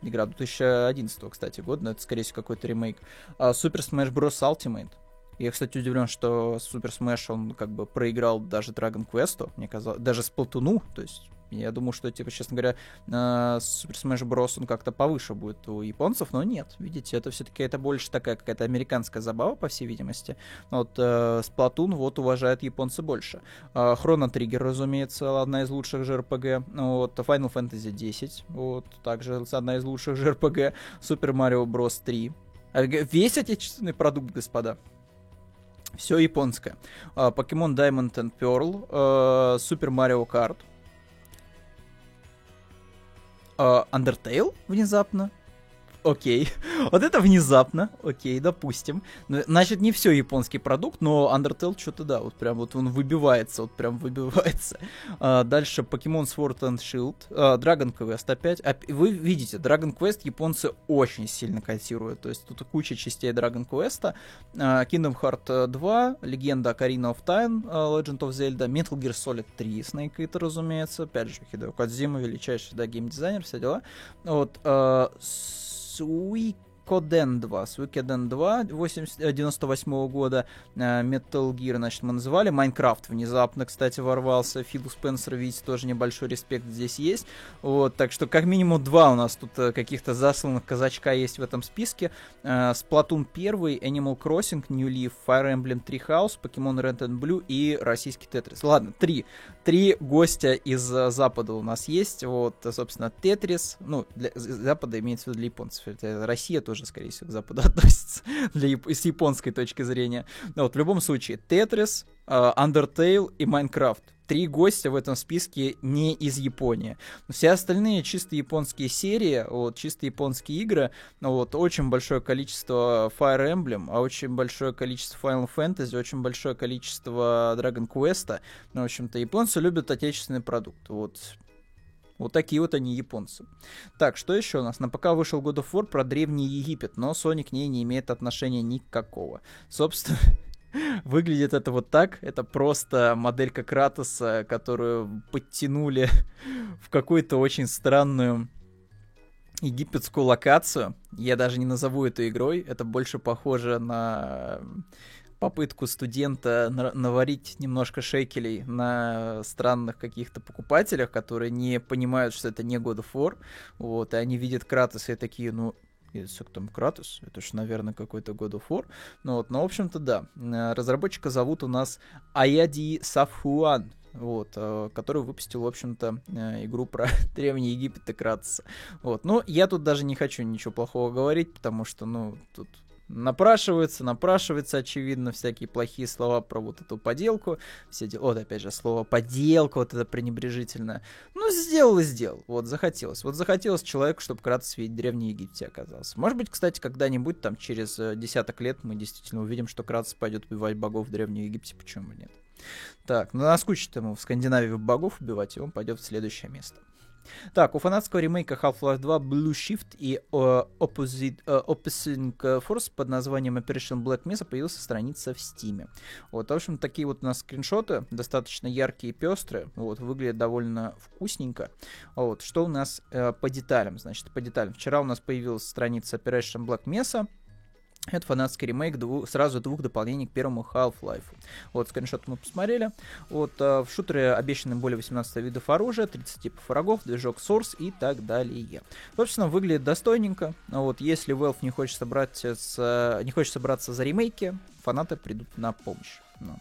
Игра 2011, кстати, года, но это, скорее всего, какой-то ремейк. Super Smash Bros. Ultimate. Я, кстати, удивлен, что Супер Smash, он как бы проиграл даже Dragon Quest, мне казалось, даже Сплатуну, то есть я думал, что, типа, честно говоря, Super Smash Bros. он как-то повыше будет у японцев, но нет. Видите, это все-таки это больше такая какая-то американская забава, по всей видимости. Вот э, Splatoon вот уважают японцы больше. Э, Trigger, разумеется, одна из лучших JRPG. Вот Final Fantasy 10, вот также одна из лучших JRPG. Super Mario Bros. 3. Весь отечественный продукт, господа. Все японское. Покемон Diamond and Pearl, Super Mario Kart, Undertale внезапно, окей. вот это внезапно, окей, допустим. Ну, значит, не все японский продукт, но Undertale что-то, да, вот прям вот он выбивается, вот прям выбивается. А, дальше Pokemon Sword and Shield, а, Dragon Quest опять. А, вы видите, Dragon Quest японцы очень сильно котируют, то есть тут куча частей Dragon Quest. А, Kingdom Hearts 2, Легенда Ocarina of Time, а, Legend of Zelda, Metal Gear Solid 3, Snake Eater, разумеется, опять же, Хидео Кодзима, величайший, да, геймдизайнер, все дела. Вот, а, Sweet Коден 2, Suikoden 2 80, 98 -го года, э, Metal Gear, значит, мы называли, Майнкрафт внезапно, кстати, ворвался, Филу Спенсер, видите, тоже небольшой респект здесь есть, вот, так что как минимум два у нас тут э, каких-то засланных казачка есть в этом списке, э, Splatoon 1, Animal Crossing, New Leaf, Fire Emblem Three House, Pokemon Red and Blue и российский Тетрис. Ладно, три, три гостя из Запада у нас есть, вот, собственно, Тетрис, ну, для Запада имеется в виду для японцев, это Россия тоже тоже, скорее всего, к Западу относится для, с японской точки зрения. Но вот в любом случае, Тетрис, uh, Undertale и Майнкрафт. Три гостя в этом списке не из Японии. Все остальные чисто японские серии, вот, чисто японские игры, вот, очень большое количество Fire Emblem, а очень большое количество Final Fantasy, очень большое количество Dragon Quest. Ну, в общем-то, японцы любят отечественный продукт. Вот, вот такие вот они японцы. Так, что еще у нас? На ПК вышел God of War про Древний Египет, но Sony к ней не имеет отношения никакого. Собственно, выглядит это вот так. Это просто моделька Кратоса, которую подтянули в какую-то очень странную египетскую локацию. Я даже не назову эту игрой. Это больше похоже на попытку студента наварить немножко шекелей на странных каких-то покупателях, которые не понимают, что это не God of War, вот, и они видят Кратоса и такие, ну, если там Кратос, это же, наверное, какой-то God of War. Ну вот, но, в общем-то, да. Разработчика зовут у нас Аяди Сафхуан, вот, э, который выпустил, в общем-то, э, игру про Древний Египет и Кратоса. Вот, но я тут даже не хочу ничего плохого говорить, потому что, ну, тут напрашиваются, напрашиваются, очевидно, всякие плохие слова про вот эту поделку. Все дела. Вот, опять же, слово поделка, вот это пренебрежительное. Ну, сделал и сделал. Вот, захотелось. Вот захотелось человеку, чтобы Кратос в Древней Египте оказался. Может быть, кстати, когда-нибудь, там, через э, десяток лет мы действительно увидим, что Кратос пойдет убивать богов в Древней Египте. Почему нет? Так, ну наскучит ему в Скандинавии богов убивать, и он пойдет в следующее место. Так, у фанатского ремейка Half-Life 2 Blue Shift и uh, Opposite, uh, Opposing Force под названием Operation Black Mesa появился страница в Steam. Вот, в общем, такие вот у нас скриншоты, достаточно яркие и пестрые, вот, выглядят довольно вкусненько. Вот, что у нас uh, по деталям, значит, по деталям. Вчера у нас появилась страница Operation Black Mesa, это фанатский ремейк дву, сразу двух дополнений к первому Half-Life. Вот, скриншот мы посмотрели. Вот, э, в шутере обещаны более 18 видов оружия, 30 типов врагов, движок Source и так далее. Собственно, выглядит достойненько. Вот, если Valve не хочет, собрать с, не хочет собраться за ремейки, фанаты придут на помощь. Ну.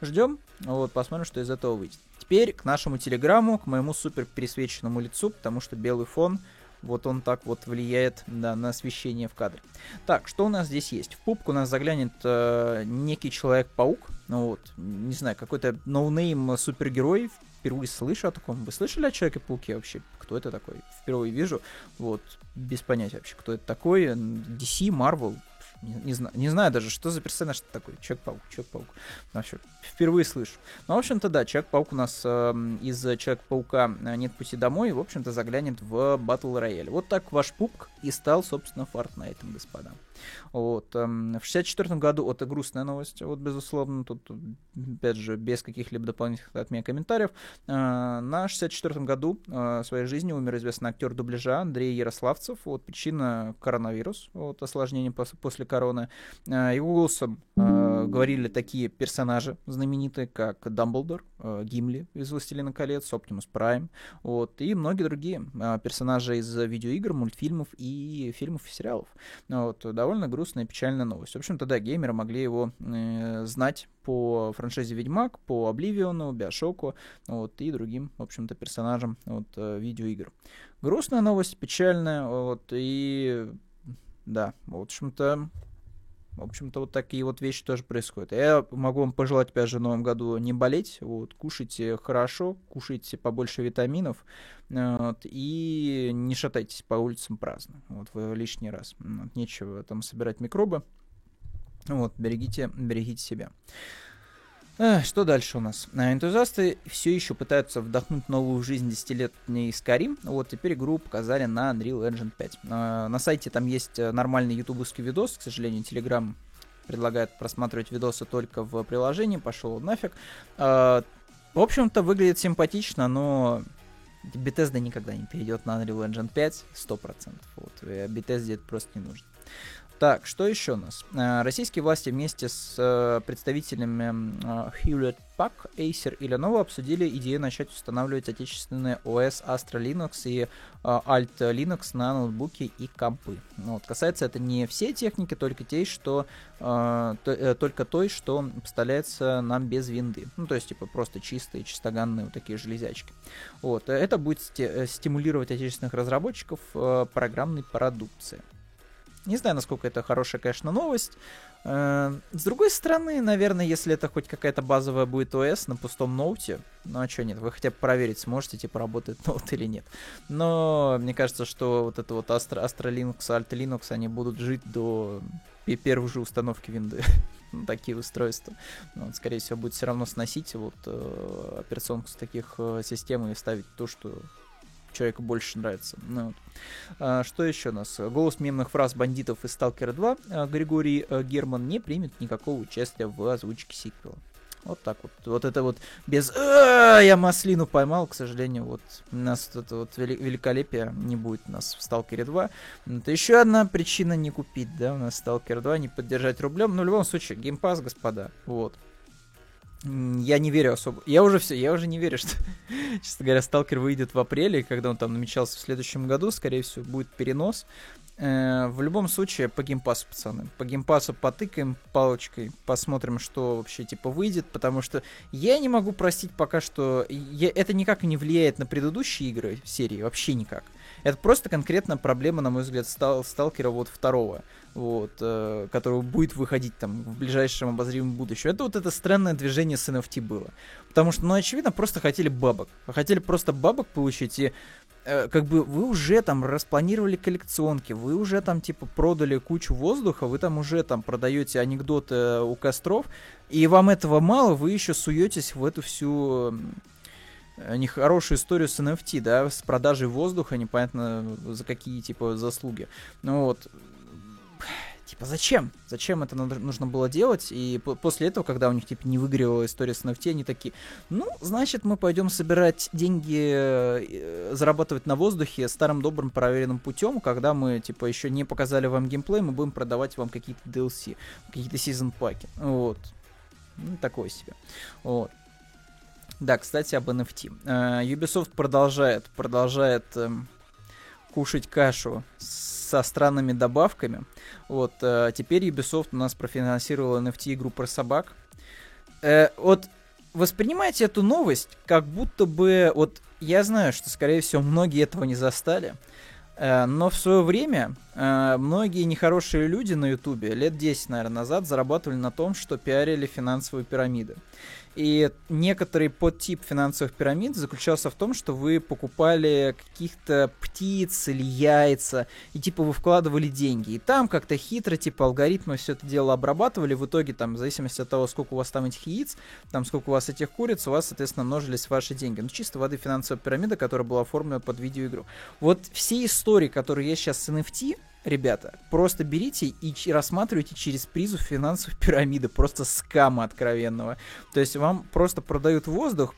Ждем, вот, посмотрим, что из этого выйдет. теперь к нашему телеграмму, к моему супер пересвеченному лицу, потому что белый фон вот он так вот влияет да, на освещение в кадре. Так, что у нас здесь есть? В PUBG у у нас заглянет э, некий Человек-паук. Ну вот, не знаю, какой-то no-name супергерой. Впервые слышу о таком. Вы слышали о Человеке-пауке вообще? Кто это такой? Впервые вижу. Вот, без понятия вообще, кто это такой. DC, Marvel, не, знаю, не знаю даже, что за персонаж такой. Человек-паук, Человек-паук. Вообще, впервые слышу. Ну, в общем-то, да, Человек-паук у нас э, из Человек-паука э, нет пути домой, и, в общем-то, заглянет в Battle Royale. Вот так ваш PUBG и стал, собственно, Fortnite, господа. Вот. Эм, в 64 году, это грустная новость, вот, безусловно, тут, опять же, без каких-либо дополнительных от меня комментариев. Э, на 64 году э, своей жизни умер известный актер дубляжа Андрей Ярославцев. Вот, причина коронавирус, вот, осложнение пос- после короны. Э, его голосом э, говорили такие персонажи знаменитые, как Дамблдор, э, Гимли из «Властелина колец», Оптимус Прайм, вот, и многие другие персонажи из видеоигр, мультфильмов и фильмов и сериалов. Вот, довольно грустная и печальная новость. В общем-то, да, геймеры могли его э, знать по франшизе Ведьмак, по Обливиону, Биошоку, вот, и другим, в общем-то, персонажам вот, видеоигр. Грустная новость, печальная, вот, и да, в общем-то, в общем-то, вот такие вот вещи тоже происходят. Я могу вам пожелать, опять же, в новом году не болеть. Вот, кушайте хорошо, кушайте побольше витаминов. Вот, и не шатайтесь по улицам праздно. Вот, в лишний раз. Вот, нечего там собирать микробы. Вот, берегите, берегите себя. Что дальше у нас? А, энтузиасты все еще пытаются вдохнуть новую жизнь десятилетней Skyrim. Вот теперь игру показали на Unreal Engine 5. А, на сайте там есть э, нормальный ютубовский видос. К сожалению, Telegram предлагает просматривать видосы только в приложении. Пошел нафиг. В общем-то, выглядит симпатично, но Bethesda никогда не перейдет на Unreal Engine 5 100%. Вот. Bethesda это просто не нужно. Так, что еще у нас? Э, российские власти вместе с э, представителями э, Hewlett Pack, Acer и Lenovo обсудили идею начать устанавливать отечественные OS Astra Linux и Alt Linux на ноутбуки и компы. Ну, вот, касается это не все техники, только те, что только той, что поставляется нам без винды. Ну, то есть, типа, просто чистые, чистоганные вот такие железячки. Вот, это будет стимулировать отечественных разработчиков программной продукции. Не знаю, насколько это хорошая, конечно, новость. Э, с другой стороны, наверное, если это хоть какая-то базовая будет ОС на пустом ноуте, ну а что нет, вы хотя бы проверить сможете, типа, работает ноут или нет. Но мне кажется, что вот это вот Astra, Astra Linux, Alt Linux, они будут жить до первой же установки винды. такие устройства. Ну, вот, скорее всего, будет все равно сносить вот э, операционку с таких э, систем и ставить то, что человеку больше нравится. Ну, вот. а, что еще у нас? Голос мемных фраз бандитов из Сталкера 2 а, Григорий а, Герман не примет никакого участия в озвучке сиквела. Вот так вот. Вот это вот без я маслину поймал, к сожалению, вот у нас это вот великолепие не будет у нас в Сталкере 2. Это еще одна причина не купить, да, у нас Сталкер 2, не поддержать рублем. Но в любом случае, геймпас, господа, вот. Я не верю особо. Я уже все, я уже не верю, что, честно говоря, Сталкер выйдет в апреле, когда он там намечался в следующем году, скорее всего, будет перенос. Э, в любом случае, по геймпасу, пацаны. По геймпасу потыкаем палочкой, посмотрим, что вообще, типа, выйдет, потому что я не могу простить пока что... Я, это никак не влияет на предыдущие игры серии, вообще никак. Это просто конкретно проблема, на мой взгляд, стал, Сталкера вот второго, вот, э, который будет выходить там в ближайшем обозримом будущем. Это вот это странное движение с NFT было. Потому что, ну, очевидно, просто хотели бабок. Хотели просто бабок получить, и э, как бы вы уже там распланировали коллекционки, вы уже там типа продали кучу воздуха, вы там уже там продаете анекдоты у костров, и вам этого мало, вы еще суетесь в эту всю Э, нехорошую историю с NFT, да, с продажей воздуха, непонятно за какие, типа, заслуги. Ну вот, типа, зачем? Зачем это нужно было делать? И после этого, когда у них, типа, не выгорела история с NFT, они такие, ну, значит, мы пойдем собирать деньги, э, зарабатывать на воздухе старым добрым проверенным путем, когда мы, типа, еще не показали вам геймплей, мы будем продавать вам какие-то DLC, какие-то сезон паки. Вот. Ну, такое себе. Вот. Да, кстати, об NFT. Э, Ubisoft продолжает, продолжает uh, кушать кашу со странными добавками. Вот, uh, теперь Ubisoft у нас профинансировал NFT игру про собак. Uh, вот воспринимайте эту новость как будто бы... Вот я знаю, что, скорее всего, многие этого не застали. Э, но в свое время э, многие нехорошие люди на Ютубе лет 10, наверное, назад зарабатывали на том, что пиарили финансовые пирамиды. И некоторый подтип финансовых пирамид заключался в том, что вы покупали каких-то птиц или яйца, и типа вы вкладывали деньги. И там как-то хитро, типа алгоритмы все это дело обрабатывали. В итоге, там, в зависимости от того, сколько у вас там этих яиц, там, сколько у вас этих куриц, у вас, соответственно, множились ваши деньги. Ну, чисто воды финансовая пирамида, которая была оформлена под видеоигру. Вот все истории, которые есть сейчас с NFT, ребята, просто берите и рассматривайте через призу финансовой пирамиды, просто скама откровенного. То есть вам просто продают воздух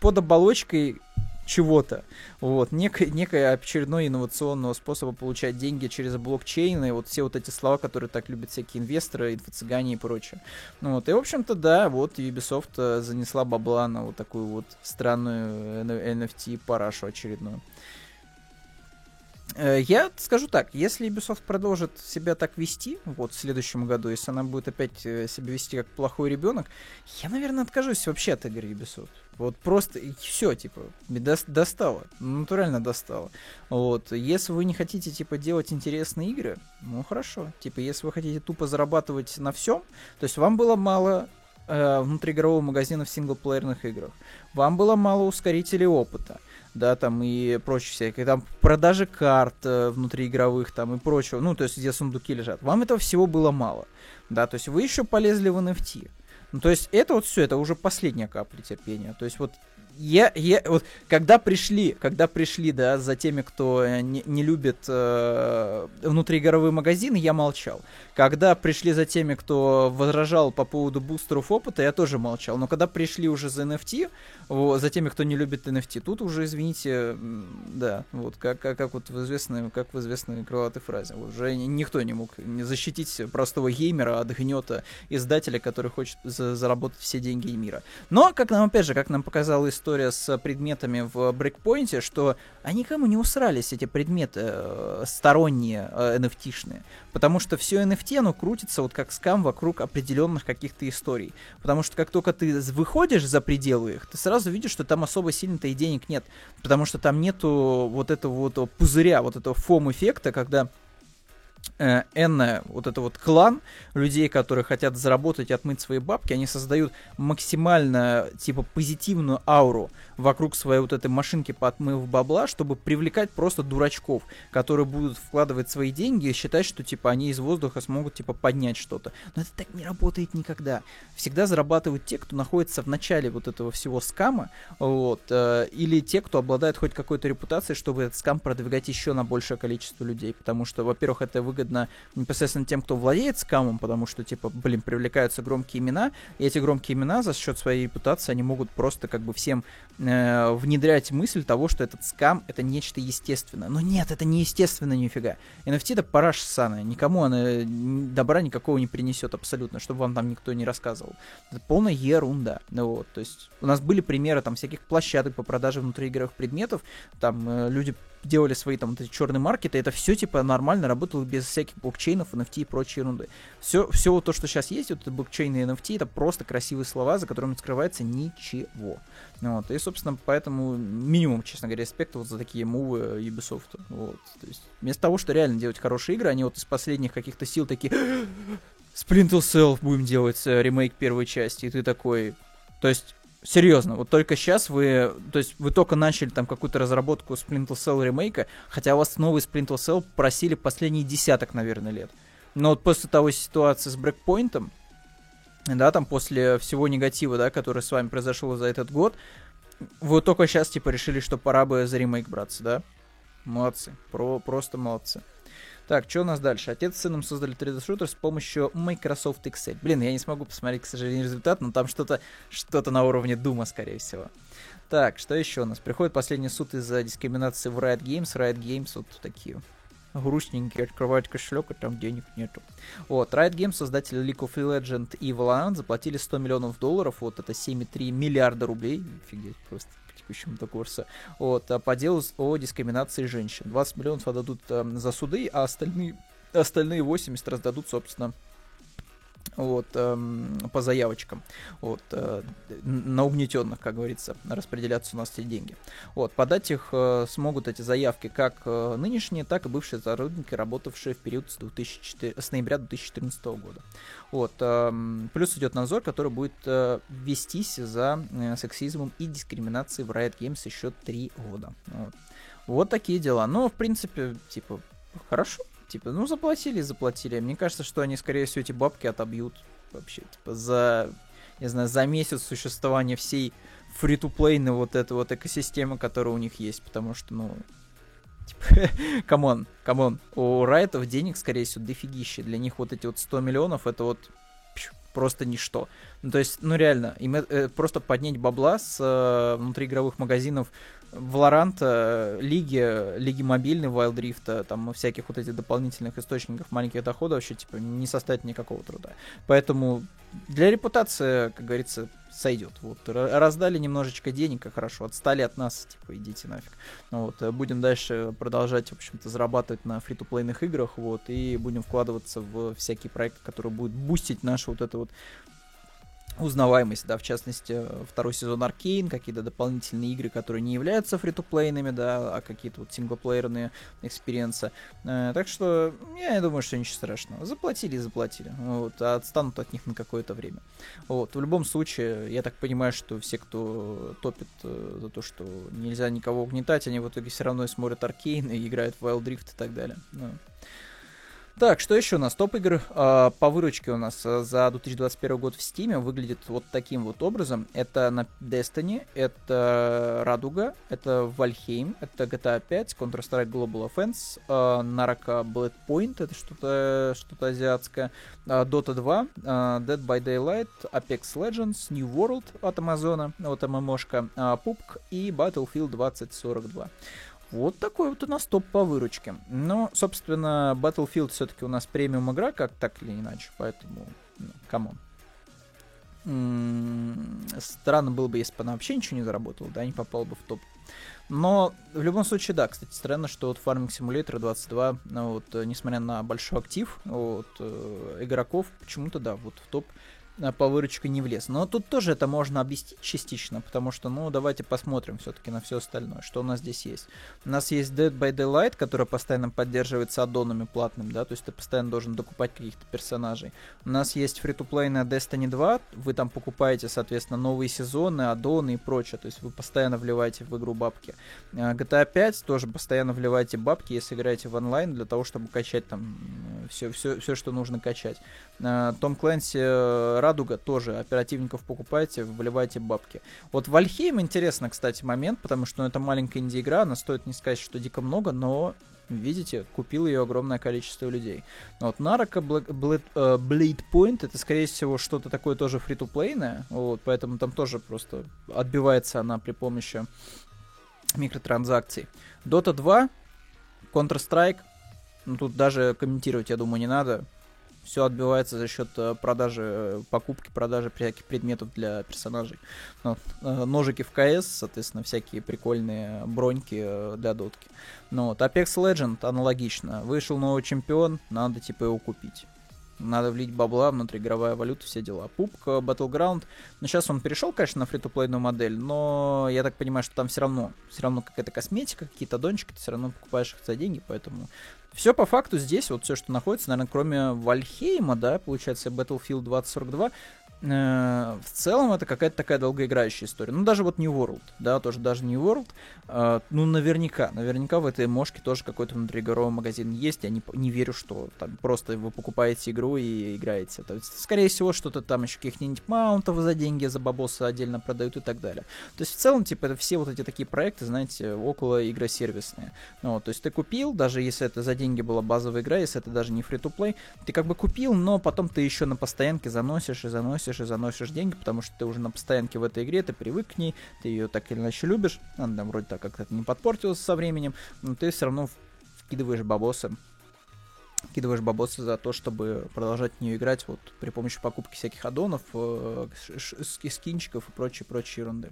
под оболочкой чего-то. Вот, некой, некой очередной инновационного способа получать деньги через блокчейн, и вот все вот эти слова, которые так любят всякие инвесторы, инфо-цыгане и прочее. Ну вот, и в общем-то, да, вот Ubisoft э, занесла бабла на вот такую вот странную NFT-парашу очередную. Э, я скажу так, если Ubisoft продолжит себя так вести, вот в следующем году, если она будет опять э, себя вести как плохой ребенок, я, наверное, откажусь вообще от игры Ubisoft. Вот просто все, типа, достало, натурально достало. Вот, если вы не хотите, типа, делать интересные игры, ну хорошо. Типа, если вы хотите тупо зарабатывать на всем, то есть вам было мало э, внутриигрового магазина в синглплеерных играх, вам было мало ускорителей опыта, да, там и прочее всякие, там продажи карт э, внутриигровых там и прочего, ну, то есть где сундуки лежат. Вам этого всего было мало, да, то есть вы еще полезли в NFT. Ну, то есть это вот все, это уже последняя капля терпения. То есть вот я, я, вот, когда пришли, когда пришли, да, за теми, кто э, не, не любит э, внутриигровые магазины, я молчал. Когда пришли за теми, кто возражал по поводу бустеров опыта, я тоже молчал. Но когда пришли уже за NFT, вот, за теми, кто не любит NFT, тут уже, извините, да, вот, как, как, как вот в известной, как в известной крылатой фразе, уже никто не мог защитить простого геймера от гнета издателя, который хочет за, заработать все деньги мира. Но, как нам, опять же, как нам показала история с предметами в брейкпоинте, что они никому не усрались, эти предметы э, сторонние, э, NFT-шные. Потому что все NFT, оно крутится вот как скам вокруг определенных каких-то историй. Потому что как только ты выходишь за пределы их, ты сразу видишь, что там особо сильно-то и денег нет. Потому что там нету вот этого вот пузыря, вот этого фом-эффекта, когда э, N, вот это вот клан людей, которые хотят заработать и отмыть свои бабки, они создают максимально, типа, позитивную ауру вокруг своей вот этой машинки по отмыву бабла, чтобы привлекать просто дурачков, которые будут вкладывать свои деньги и считать, что, типа, они из воздуха смогут, типа, поднять что-то. Но это так не работает никогда. Всегда зарабатывают те, кто находится в начале вот этого всего скама, вот, э, или те, кто обладает хоть какой-то репутацией, чтобы этот скам продвигать еще на большее количество людей, потому что, во-первых, это выгодно непосредственно тем, кто владеет скамом, потому что, типа, блин, привлекаются громкие имена, и эти громкие имена за счет своей репутации, они могут просто, как бы, всем э, внедрять мысль того, что этот скам это нечто естественное. Но нет, это не естественно нифига. NFT это параш ссаная, никому она добра никакого не принесет абсолютно, чтобы вам там никто не рассказывал. Это полная ерунда. Вот, то есть у нас были примеры там всяких площадок по продаже внутриигровых предметов, там э, люди делали свои там вот эти черные маркеты, это все типа нормально работало без всяких блокчейнов, NFT и прочей ерунды. Все, все вот то, что сейчас есть, вот блокчейн и NFT, это просто красивые слова, за которыми скрывается ничего. Вот. И, собственно, поэтому минимум, честно говоря, респект вот за такие мувы Ubisoft. Вот. То есть, вместо того, что реально делать хорошие игры, они вот из последних каких-то сил такие Splinter Cell будем делать э, ремейк первой части, и ты такой... То есть, Серьезно, вот только сейчас вы, то есть вы только начали там какую-то разработку Splinter Cell ремейка, хотя у вас новый Splinter Cell просили последние десяток, наверное, лет. Но вот после того ситуации с брекпоинтом, да, там после всего негатива, да, который с вами произошел за этот год, вы только сейчас, типа, решили, что пора бы за ремейк браться, да? Молодцы, про, просто молодцы. Так, что у нас дальше? Отец с сыном создали 3D-шутер с помощью Microsoft Excel. Блин, я не смогу посмотреть, к сожалению, результат, но там что-то что на уровне Дума, скорее всего. Так, что еще у нас? Приходит последний суд из-за дискриминации в Riot Games. Riot Games вот такие грустненькие, открывают кошелек, и там денег нету. Вот, Riot Games, создатели League of Legends и Valorant заплатили 100 миллионов долларов, вот это 7,3 миллиарда рублей, офигеть просто текущему-то курса, вот, а по делу о дискриминации женщин. 20 миллионов отдадут э, за суды, а остальные, остальные 80 раздадут, собственно, вот, эм, по заявочкам, вот, э, на угнетенных, как говорится, распределяться у нас эти деньги. Вот, подать их э, смогут эти заявки как э, нынешние, так и бывшие сотрудники, работавшие в период с, 2004, с ноября 2014 года. Вот, эм, плюс идет надзор, который будет вестись за сексизмом и дискриминацией в Riot Games еще три года. Вот. вот такие дела. Но, в принципе, типа, хорошо, Типа, ну заплатили, заплатили. Мне кажется, что они, скорее всего, эти бабки отобьют вообще, типа, за, не знаю, за месяц существования всей free-to-play ной вот этой вот экосистемы, которая у них есть, потому что, ну, типа, come on, come on, у Riot ов денег, скорее всего, дофигища. Для них вот эти вот 100 миллионов, это вот просто ничто. Ну, то есть, ну реально, им э, просто поднять бабла с э, внутриигровых магазинов Valorant, Лиги, Лиги мобильной, Wild Rift, там всяких вот этих дополнительных источников маленьких доходов вообще, типа, не составит никакого труда. Поэтому для репутации, как говорится, сойдет. Вот, раздали немножечко денег, и хорошо, отстали от нас, типа, идите нафиг. Ну, вот, будем дальше продолжать, в общем-то, зарабатывать на фри-то-плейных играх, вот, и будем вкладываться в всякие проекты, которые будут бустить наше вот это вот узнаваемость, да, в частности, второй сезон Arcane, какие-то дополнительные игры, которые не являются free-to-play ными, да, а какие-то вот single-player ные experience ы. Э, так что я не думаю, что ничего страшного. Заплатили и заплатили. Вот, а отстанут от них на какое-то время. Вот, в любом случае, я так понимаю, что все, кто топит э, за то, что нельзя никого угнетать, они в итоге все равно смотрят Arcane и играют в Wild Rift и так далее. Ну, так, что еще у нас? Топ игр э, по выручке у нас э, за 2021 год в Steam выглядит вот таким вот образом. Это на Destiny, это Радуга, это Valheim, это GTA 5, Counter-Strike Global Offense, э, Naraka Blood Point, это что-то что азиатское, э, Dota 2, э, Dead by Daylight, Apex Legends, New World от Амазона, вот ММОшка, э, PUBG и Battlefield 2042. Вот такой вот у нас топ по выручке. Но, собственно, Battlefield все-таки у нас премиум игра, как так или иначе, поэтому, ну, come on. Странно было бы, если бы она вообще ничего не заработала, да, не попала бы в топ. Но в любом случае, да, кстати, странно, что вот Farming Simulator 22, ну, вот, несмотря на большой актив вот, э, игроков, почему-то, да, вот в топ Э, по выручке не влез. Но тут тоже это можно объяснить частично, потому что, ну, давайте посмотрим все-таки на все остальное, что у нас здесь есть. У нас есть Dead by Daylight, которая постоянно поддерживается аддонами платными, да, то есть ты постоянно должен докупать каких-то персонажей. У нас есть free-to-play на Destiny 2, вы там покупаете, соответственно, новые сезоны, аддоны и прочее, то есть вы постоянно вливаете в игру бабки. Э, GTA 5 тоже постоянно вливаете бабки, если играете в онлайн, для того, чтобы качать там все, все, все что нужно качать. Том Клэнси Радуга тоже оперативников покупайте, вливайте бабки. Вот Вальхейм интересно, кстати, момент, потому что ну, это маленькая инди-игра, она стоит не сказать, что дико много, но видите, купил ее огромное количество людей. Вот Нарака Blade, Point это, скорее всего, что-то такое тоже фри-то-плейное, вот, поэтому там тоже просто отбивается она при помощи микротранзакций. Dota 2, Counter-Strike, ну тут даже комментировать, я думаю, не надо все отбивается за счет э, продажи, э, покупки, продажи всяких предметов для персонажей. Ну, э, ножики в КС, соответственно, всякие прикольные броньки для дотки. Ну, вот, Apex Legend аналогично. Вышел новый чемпион, надо типа его купить. Надо влить бабла, внутриигровая валюта, все дела. Пупк, Battleground. Ну, сейчас он перешел, конечно, на фри-то-плейную модель, но я так понимаю, что там все равно, все равно какая-то косметика, какие-то дончики, ты все равно покупаешь их за деньги, поэтому все по факту здесь, вот все, что находится, наверное, кроме Вальхейма, да, получается, Battlefield 2042, Э, в целом это какая-то такая долгоиграющая история. Ну, даже вот New World, да, тоже даже New World, э, ну, наверняка, наверняка в этой мошке тоже какой-то внутриигровой магазин есть. Я не, не верю, что там просто вы покупаете игру и играете. То есть, скорее всего, что-то там еще каких-нибудь маунтов за деньги, за бабосы отдельно продают и так далее. То есть, в целом, типа, это все вот эти такие проекты, знаете, около игросервисные. Ну, вот, то есть, ты купил, даже если это за деньги была базовая игра, если это даже не фри-то-плей, ты как бы купил, но потом ты еще на постоянке заносишь и заносишь заносишь и заносишь деньги, потому что ты уже на постоянке в этой игре, ты привык к ней, ты ее так или иначе любишь, она вроде так как-то не подпортилась со временем, но ты все равно вкидываешь бабосы кидываешь бабосы за то, чтобы продолжать в нее играть вот при помощи покупки всяких аддонов, э, скинчиков и прочей прочей ерунды.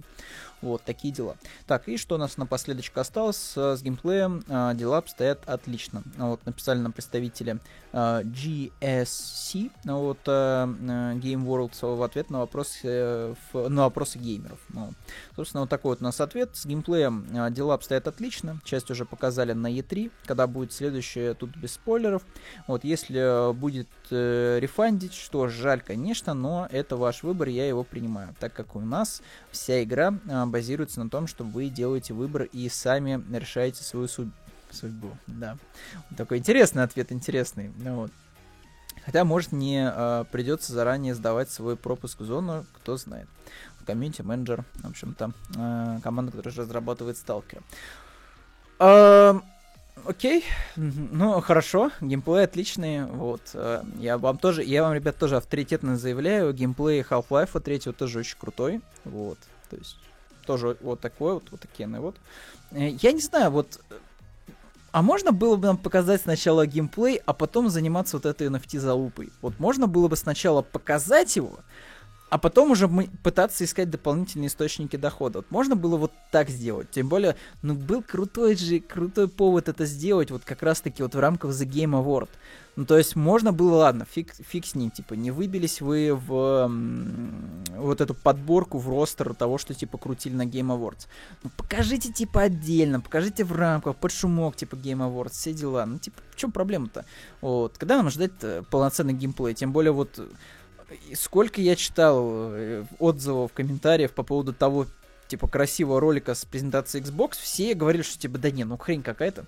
Вот, такие дела. Так, и что у нас напоследочку осталось с геймплеем? А, дела обстоят отлично. Вот, написали нам представители GSC, вот, а, Game World в ответ на вопросы, на вопросы геймеров. Ну, собственно, вот такой вот у нас ответ. С геймплеем дела обстоят отлично. Часть уже показали на E3, когда будет следующее, тут без спойлеров. Вот, если будет э, рефандить, что жаль, конечно, но это ваш выбор, я его принимаю, так как у нас вся игра э, базируется на том, что вы делаете выбор и сами решаете свою судьбу. Судьбу да. Такой интересный ответ, интересный. Ну, вот. Хотя, может, не э, придется заранее сдавать свой пропуск в зону, кто знает. Community менеджер, в общем-то, э, команда, которая разрабатывает сталкера. Э, Окей, ну хорошо, геймплей отличный, вот. Э, я вам тоже, я вам, ребят, тоже авторитетно заявляю, геймплей Half-Life 3 тоже очень крутой, вот. То есть тоже вот такой вот, вот такие, ну вот. Э, я не знаю, вот а можно было бы нам показать сначала геймплей, а потом заниматься вот этой NFT-залупой? Вот можно было бы сначала показать его, а потом уже мы пытаться искать дополнительные источники дохода. Вот можно было вот так сделать. Тем более, ну, был крутой же, крутой повод это сделать, вот как раз-таки вот в рамках The Game Award. Ну, то есть можно было, ладно, фиг, фиг с ним, типа, не выбились вы в м, вот эту подборку, в ростер того, что, типа, крутили на Game Awards. Ну, покажите, типа, отдельно, покажите в рамках, под шумок, типа, Game Awards, все дела. Ну, типа, в чем проблема-то? Вот, когда нам ждать полноценный геймплей? Тем более, вот, сколько я читал э, отзывов, комментариев по поводу того, типа, красивого ролика с презентацией Xbox, все говорили, что, типа, да не, ну хрень какая-то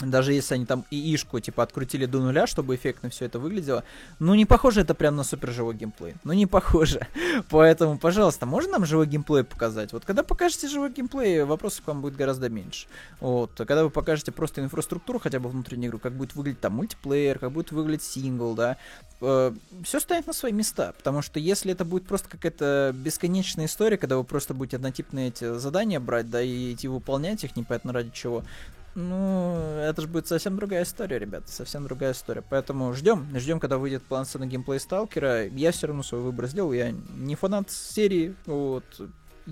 даже если они там и ишку типа открутили до нуля, чтобы эффектно все это выглядело, ну не похоже это прям на супер живой геймплей. Ну не похоже. Поэтому, пожалуйста, можно нам живой геймплей показать? Вот когда покажете живой геймплей, вопросов к вам будет гораздо меньше. Вот. Когда вы покажете просто инфраструктуру, хотя бы внутреннюю игру, как будет выглядеть там мультиплеер, как будет выглядеть сингл, да, э, все станет на свои места. Потому что если это будет просто какая-то бесконечная история, когда вы просто будете однотипные эти задания брать, да, и идти выполнять их непонятно ради чего, ну, это же будет совсем другая история, ребята, совсем другая история. Поэтому ждем, ждем, когда выйдет полноценный геймплей Сталкера. Я все равно свой выбор сделал, я не фанат серии, вот,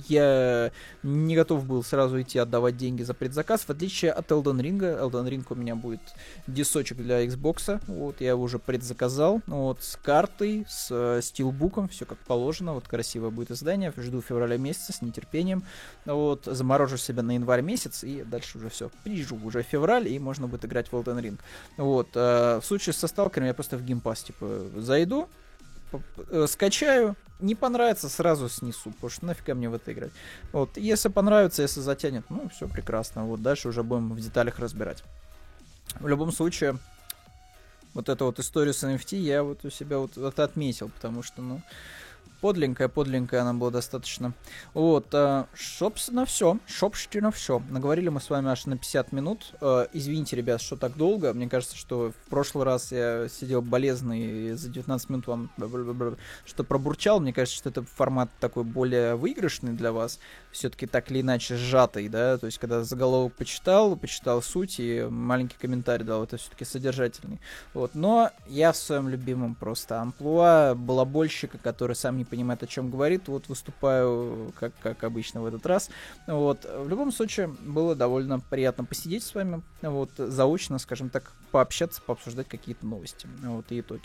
я не готов был сразу идти отдавать деньги за предзаказ, в отличие от Elden Ring. Elden Ring у меня будет дисочек для Xbox, вот, я его уже предзаказал, вот, с картой, с э, стилбуком, все как положено, вот, красивое будет издание, жду февраля месяца с нетерпением, вот, заморожу себя на январь месяц, и дальше уже все, прижу уже февраль, и можно будет играть в Elden Ring. Вот, э, в случае со сталкером я просто в геймпас, типа, зайду, Э, скачаю, не понравится, сразу снесу, потому что нафига мне в это играть. Вот, если понравится, если затянет, ну, все прекрасно. Вот дальше уже будем в деталях разбирать. В любом случае, вот эту вот историю с NFT я вот у себя вот, вот отметил, потому что, ну, Подленькая, подленькая она была достаточно. Вот, э, собственно, все. Собственно, все. Наговорили мы с вами аж на 50 минут. Э, извините, ребят, что так долго. Мне кажется, что в прошлый раз я сидел болезный и за 19 минут вам что пробурчал. Мне кажется, что это формат такой более выигрышный для вас. Все-таки так или иначе сжатый, да. То есть, когда заголовок почитал, почитал суть и маленький комментарий дал, это все-таки содержательный. Вот. Но я в своем любимом просто амплуа балабольщика, который сам не понимает, о чем говорит, вот выступаю, как, как обычно в этот раз. Вот. В любом случае, было довольно приятно посидеть с вами, вот, заочно, скажем так, пообщаться, пообсуждать какие-то новости, вот, и итоги.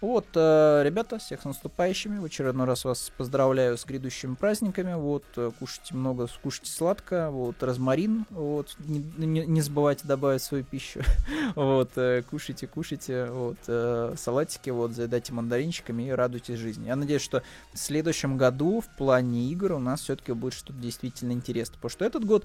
Вот, э, ребята, всех с наступающими, в очередной раз вас поздравляю с грядущими праздниками, вот, э, кушайте много, кушайте сладко, вот, розмарин, вот, не, не, не забывайте добавить свою пищу, вот, э, кушайте, кушайте, вот, салатики, вот, заедайте мандаринчиками и радуйтесь жизни. Я надеюсь, что в следующем году в плане игр у нас все-таки будет что-то действительно интересное. Потому что этот год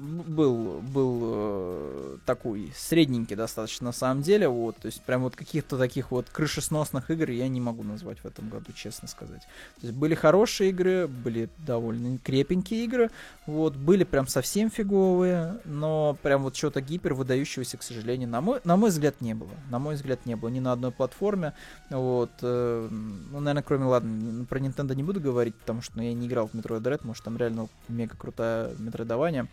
был, был э, такой средненький достаточно на самом деле, вот, то есть прям вот каких-то таких вот крышесносных игр я не могу назвать в этом году, честно сказать. То есть были хорошие игры, были довольно крепенькие игры, вот, были прям совсем фиговые, но прям вот чего-то гипер выдающегося, к сожалению, на мой, на мой взгляд не было. На мой взгляд не было ни на одной платформе, вот, э, ну, наверное, кроме, ладно, про Nintendo не буду говорить, потому что ну, я не играл в Metroid Dread, может там реально мега крутое метродавание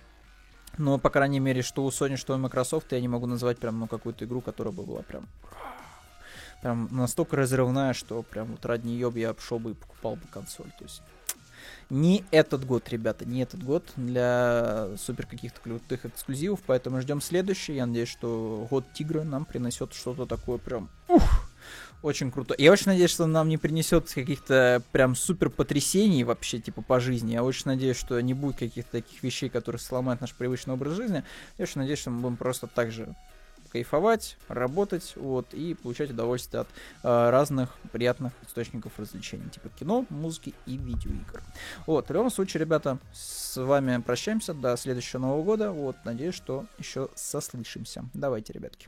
Но, по крайней мере, что у Sony, что у Microsoft, я не могу назвать прям, ну, какую-то игру, которая бы была прям прям настолько разрывная, что прям вот ради нее бы я пошел бы и покупал бы консоль. То есть не этот год, ребята, не этот год для супер каких-то крутых эксклюзивов, поэтому ждем следующий. Я надеюсь, что год Тигра нам принесет что-то такое прям ух, очень круто. Я очень надеюсь, что нам не принесет каких-то прям супер потрясений вообще, типа, по жизни. Я очень надеюсь, что не будет каких-то таких вещей, которые сломают наш привычный образ жизни. Я очень надеюсь, что мы будем просто так же кайфовать, работать, вот, и получать удовольствие от э, разных приятных источников развлечений, типа кино, музыки и видеоигр. Вот, в любом случае, ребята, с вами прощаемся до следующего Нового года, вот, надеюсь, что еще сослышимся. Давайте, ребятки.